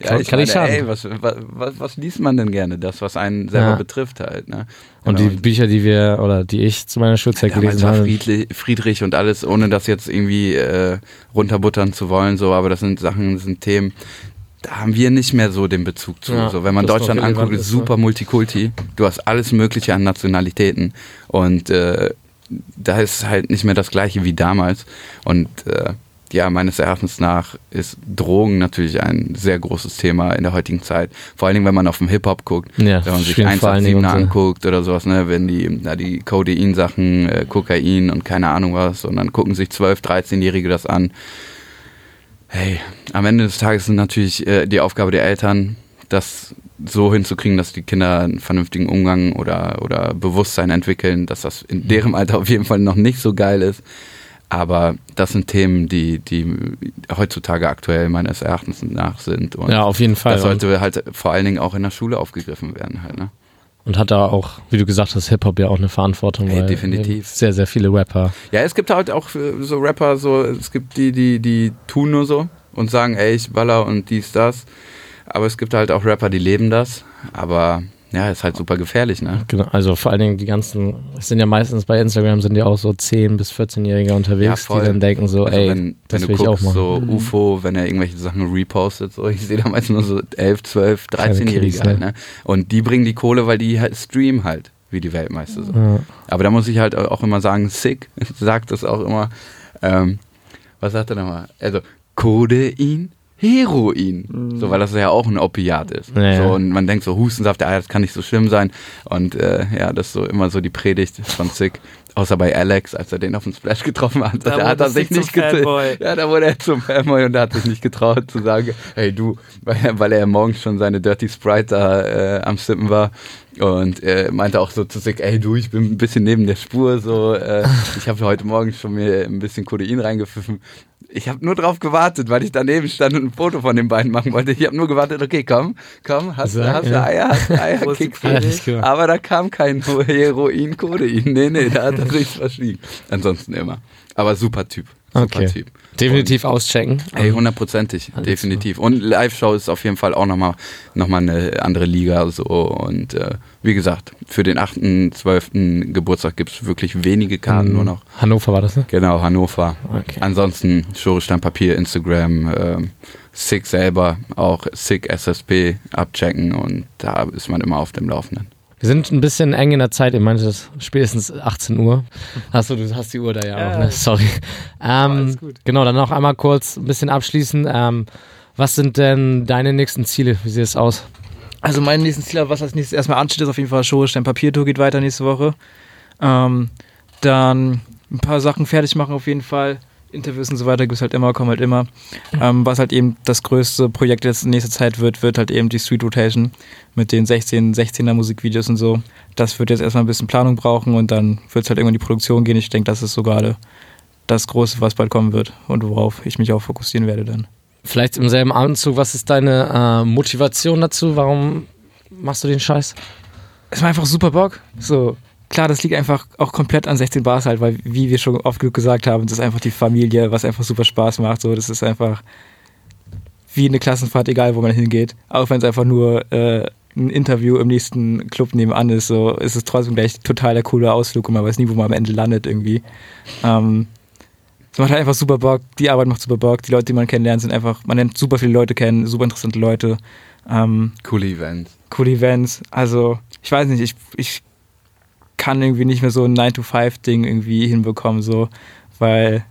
Kann- kann nicht schaden.
ey, was, was, was, liest man denn gerne? Das, was einen selber
Ja.
betrifft halt. Ne?
Und
Genau.
die Bücher, die wir oder die ich zu meiner Schulzeit
Damals
gelesen habe.
Friedrich, Friedrich und alles, ohne das jetzt irgendwie äh, runterbuttern zu wollen, so, aber das sind Sachen, das sind Themen, da haben wir nicht mehr so den Bezug zu.
Ja,
so, wenn man Deutschland anguckt, ist super Multikulti. Du hast alles Mögliche an Nationalitäten und äh, da ist halt nicht mehr das Gleiche wie damals. Und äh, ja, meines Erachtens nach ist Drogen natürlich ein sehr großes Thema in der heutigen Zeit. Vor allen Dingen, wenn man auf den Hip-Hop guckt.
Ja,
wenn man sich
spielen vor allen
187
Dingen und so.
anguckt oder sowas, ne, wenn die, na, die Codein-Sachen, äh, Kokain und keine Ahnung was, und dann gucken sich 12-, 13-Jährige das an. Hey, am Ende des Tages ist natürlich äh, die Aufgabe der Eltern, das so hinzukriegen, dass die Kinder einen vernünftigen Umgang oder, oder Bewusstsein entwickeln, dass das in deren Alter auf jeden Fall noch nicht so geil ist. Aber das sind Themen, die, die heutzutage aktuell meines Erachtens nach sind. Und
Ja, auf jeden Fall.
das sollte halt vor allen Dingen auch in der Schule aufgegriffen werden halt, ne?
Und hat da auch, wie du gesagt hast, Hip-Hop ja auch eine Verantwortung.
Ey,
weil
definitiv.
Sehr, sehr viele Rapper.
Ja, es gibt halt auch äh, so Rapper, so, es gibt die, die, die tun nur so und sagen, ey, ich baller und dies, das. Aber es gibt halt auch Rapper, die leben das. Aber ja, ist halt super gefährlich, ne?
Genau, also vor allen Dingen die ganzen, es sind ja meistens bei Instagram sind ja auch so 10- bis 14-Jährige unterwegs,
Ja,
die dann denken so,
Also
ey,
wenn,
das
wenn
will
du
ich auch
guckst,
machen.
so UFO, wenn er irgendwelche Sachen repostet, so, ich sehe da meistens nur so 11, 12,
Kleine
13-Jährige
Kiddies,
halt,
ne?
ne? Und die bringen die Kohle, weil die halt streamen halt, wie die Weltmeister so.
Ja.
Aber da muss ich halt auch immer sagen, Sick sagt das auch immer. Ähm, was sagt er nochmal? Also, Codein Heroin. So, weil das ja auch ein Opiat ist.
Ja.
So, und man denkt so, Hustensaft, ja, das kann nicht so schlimm sein. Und äh, ja, das ist so immer so die Predigt von Sick. Außer bei Alex, als er den auf dem Splash getroffen hat.
Da
Da, hat er sich
Sick
nicht getraut. Ja, da wurde er zum Fanboy und er hat sich nicht getraut zu sagen, hey du, weil, weil er morgens schon seine Dirty Sprite da äh, am Sippen war. Und er meinte auch so zu sich, ey du, ich bin ein bisschen neben der Spur, so, äh, ich habe heute Morgen schon mir ein bisschen Codein reingepfiffen. Ich habe nur drauf gewartet, weil ich daneben stand und ein Foto von den beiden machen wollte. Ich habe nur gewartet, okay, komm, komm, hast, du hast du
ja.
Eier, hast du Eier, kickst du
Predigt?
dich? Aber da kam kein Heroin, Codein. Nee, nee, da hat er sich verschwiegen. Ansonsten immer. Aber super Typ. Super
Okay.
Typ.
Definitiv auschecken.
Ey, hundertprozentig, definitiv. Und Live-Show ist auf jeden Fall auch nochmal noch mal eine andere Liga. So. Und äh, wie gesagt, für den 8., 12. Geburtstag gibt es wirklich wenige Karten nur noch.
Hannover war das, ne?
Genau, Hannover.
Okay.
Ansonsten Schorestein Papier, Instagram, ähm, Sick selber, auch Sick SSP abchecken und da ist man immer auf dem Laufenden.
Wir sind ein bisschen eng in der Zeit. Ihr meintet spätestens 18 Uhr. Achso, du hast die Uhr da ja,
Ja.
auch, ne? Sorry. Ähm,
alles gut.
genau, dann noch einmal kurz ein bisschen abschließen. Ähm, was sind denn deine nächsten Ziele? Wie sieht es aus?
Also mein nächstes Ziel, was als nächstes erstmal ansteht, ist auf jeden Fall Showstein Papiertour geht weiter nächste Woche. Ähm, dann ein paar Sachen fertig machen auf jeden Fall. Interviews und so weiter gibt es halt immer, kommen halt immer. Ähm, was halt eben das größte Projekt jetzt in nächster Zeit wird, wird halt eben die Street Rotation mit den 16, 16er Musikvideos und so. Das wird jetzt erstmal ein bisschen Planung brauchen und dann wird es halt irgendwann in die Produktion gehen. Ich denke, das ist so gerade das Große, was bald kommen wird und worauf ich mich auch fokussieren werde dann.
Vielleicht im selben Abendzug, was ist deine äh, Motivation dazu? Warum machst du den Scheiß?
es war einfach super Bock. So, klar, das liegt einfach auch komplett an 16 Bars halt, weil, wie wir schon oft genug gesagt haben, das ist einfach die Familie, was einfach super Spaß macht. So, das ist einfach wie eine Klassenfahrt, egal wo man hingeht. Auch wenn es einfach nur äh, ein Interview im nächsten Club nebenan ist, so ist es trotzdem gleich total der coole Ausflug und man weiß nie, wo man am Ende landet irgendwie. Ähm, es macht halt einfach super Bock, die Arbeit macht super Bock, die Leute, die man kennenlernt, sind einfach, man lernt super viele Leute kennen, super interessante Leute. Ähm,
Coole Events.
coole Events. Also, ich weiß nicht, ich, ich kann irgendwie nicht mehr so ein 9-to-5-Ding irgendwie hinbekommen, so, weil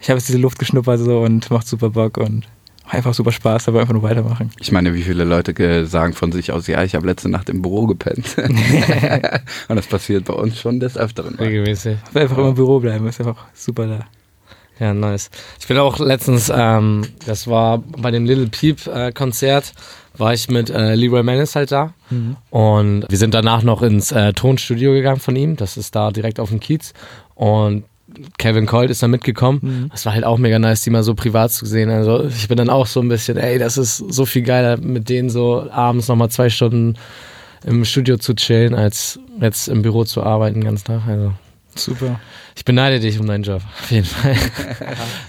ich habe jetzt diese Luft geschnuppert so und macht super Bock und einfach super Spaß, aber einfach nur weitermachen.
Ich meine, wie viele Leute ge- sagen von sich aus, ja, ich habe letzte Nacht im Büro gepennt. und das passiert bei uns schon des Öfteren.
Regelmäßig.
Einfach immer im Büro bleiben, ist einfach super da.
Ja, nice. Ich bin auch letztens, ähm, das war bei dem Little Peep äh, Konzert, war ich mit äh, Leroy Menace halt da. Und wir sind danach noch ins äh, Tonstudio gegangen von ihm. Das ist da direkt auf dem Kiez. Und Kevin Colt ist da mitgekommen. Das war halt auch mega nice, die mal so privat zu sehen. Also ich bin dann auch so ein bisschen, ey, das ist so viel geiler, mit denen so abends nochmal zwei Stunden im Studio zu chillen, als jetzt im Büro zu arbeiten den ganzen Tag. Also
Super.
ich beneide dich um deinen Job, auf jeden Fall.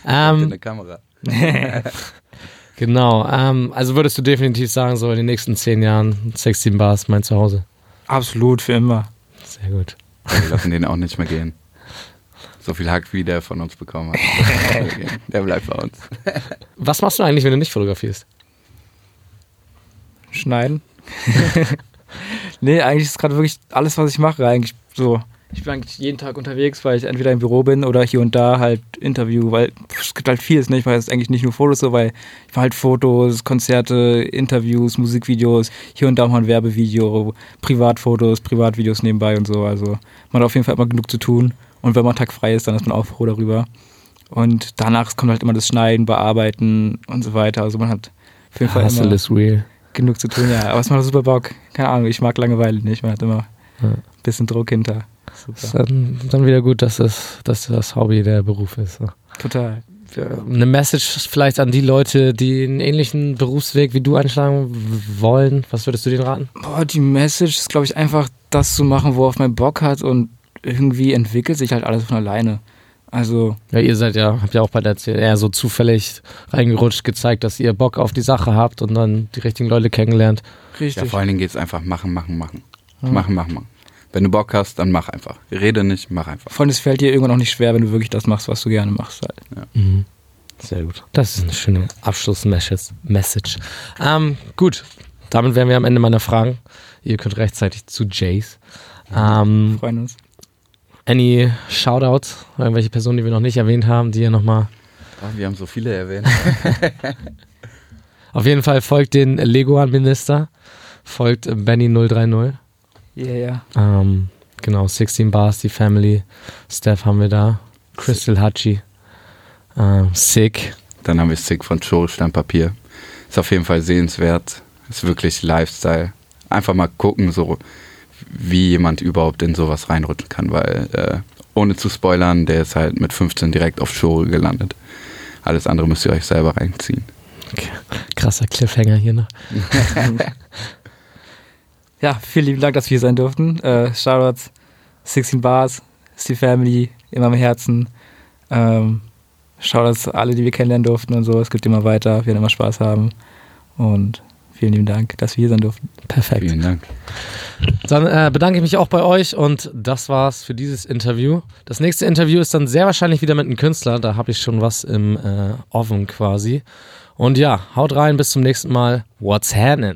Ähm,
eine Kamera.
genau, ähm, also würdest du definitiv sagen, so in den nächsten zehn Jahren 16 Bars mein Zuhause.
Absolut, für immer.
Sehr gut.
Wir lassen den auch nicht mehr gehen. So viel Hack, wie der von uns bekommen hat. der bleibt bei uns.
Was machst du eigentlich, wenn du nicht fotografierst?
Schneiden. nee, eigentlich ist gerade wirklich alles, was ich mache, eigentlich so. Ich bin eigentlich jeden Tag unterwegs, weil ich entweder im Büro bin oder hier und da halt Interview, weil es gibt halt vieles, ne? Ich mache jetzt eigentlich nicht nur Fotos so, weil ich mache halt Fotos, Konzerte, Interviews, Musikvideos, hier und da mal ein Werbevideo, Privatfotos, Privatvideos nebenbei und so. Also man hat auf jeden Fall immer genug zu tun. Und wenn man Tag frei ist, dann ist man auch froh darüber. Und danach kommt halt immer das Schneiden, Bearbeiten und so weiter. Also man hat auf jeden Fall
Hustle
immer
real.
genug zu tun, ja. Aber es macht super Bock. Keine Ahnung, ich mag Langeweile nicht. Man hat immer ein bisschen Druck hinter.
Ist dann, dann wieder gut, dass das, dass das Hobby der Beruf ist. So.
Total.
Eine Message vielleicht an die Leute, die einen ähnlichen Berufsweg wie du einschlagen wollen. Was würdest du denen raten?
Boah, die Message ist, glaube ich, einfach das zu machen, worauf man Bock hat und irgendwie entwickelt sich halt alles von alleine. Also,
Ja, ihr seid ja, habt ja auch bei der eher so zufällig reingerutscht, gezeigt, dass ihr Bock auf die Sache habt und dann die richtigen Leute kennengelernt.
Ja,
richtig.
vor allen Dingen geht es einfach machen, machen, machen.
Ja.
Machen, machen, machen. Wenn du Bock hast, dann mach einfach. Rede nicht, mach einfach.
Vor allem, es fällt dir irgendwann auch nicht schwer, wenn du wirklich das machst, was du gerne machst. Halt.
Mhm. Sehr gut. Das ist eine schöne Abschlussmessage. Message. Ähm, gut, damit wären wir am Ende meiner Fragen. Ihr könnt rechtzeitig zu Jace. Ähm,
Freuen uns.
any Shoutouts? Irgendwelche Personen, die wir noch nicht erwähnt haben, die ihr nochmal.
Ah, wir haben so viele erwähnt.
Auf jeden Fall folgt den Leguan-Minister, folgt Benny 030.
Ja, ja.
Ähm, genau, 16 Bars, die Family. Steph haben wir da. Crystal Hachi. Ähm, Sick.
Dann haben wir Sick von Joe Steinpapier. Ist auf jeden Fall sehenswert. Ist wirklich Lifestyle. Einfach mal gucken, so wie jemand überhaupt in sowas reinrutschen kann, weil äh, ohne zu spoilern, der ist halt mit 15 direkt auf Show gelandet. Alles andere müsst ihr euch selber reinziehen.
Krasser Cliffhanger hier noch.
Ja, vielen lieben Dank, dass wir hier sein durften. Äh, Shoutouts, 16 Bars, ist die Family, immer im Herzen. Ähm, Shoutouts alle, die wir kennenlernen durften und so. Es gibt immer weiter, wir werden immer Spaß haben. Und vielen lieben Dank, dass wir hier sein durften.
Perfekt.
Vielen Dank.
Dann äh, bedanke ich mich auch bei euch und das war's für dieses Interview. Das nächste Interview ist dann sehr wahrscheinlich wieder mit einem Künstler. Da habe ich schon was im äh, Oven quasi. Und ja, haut rein, bis zum nächsten Mal. What's happening?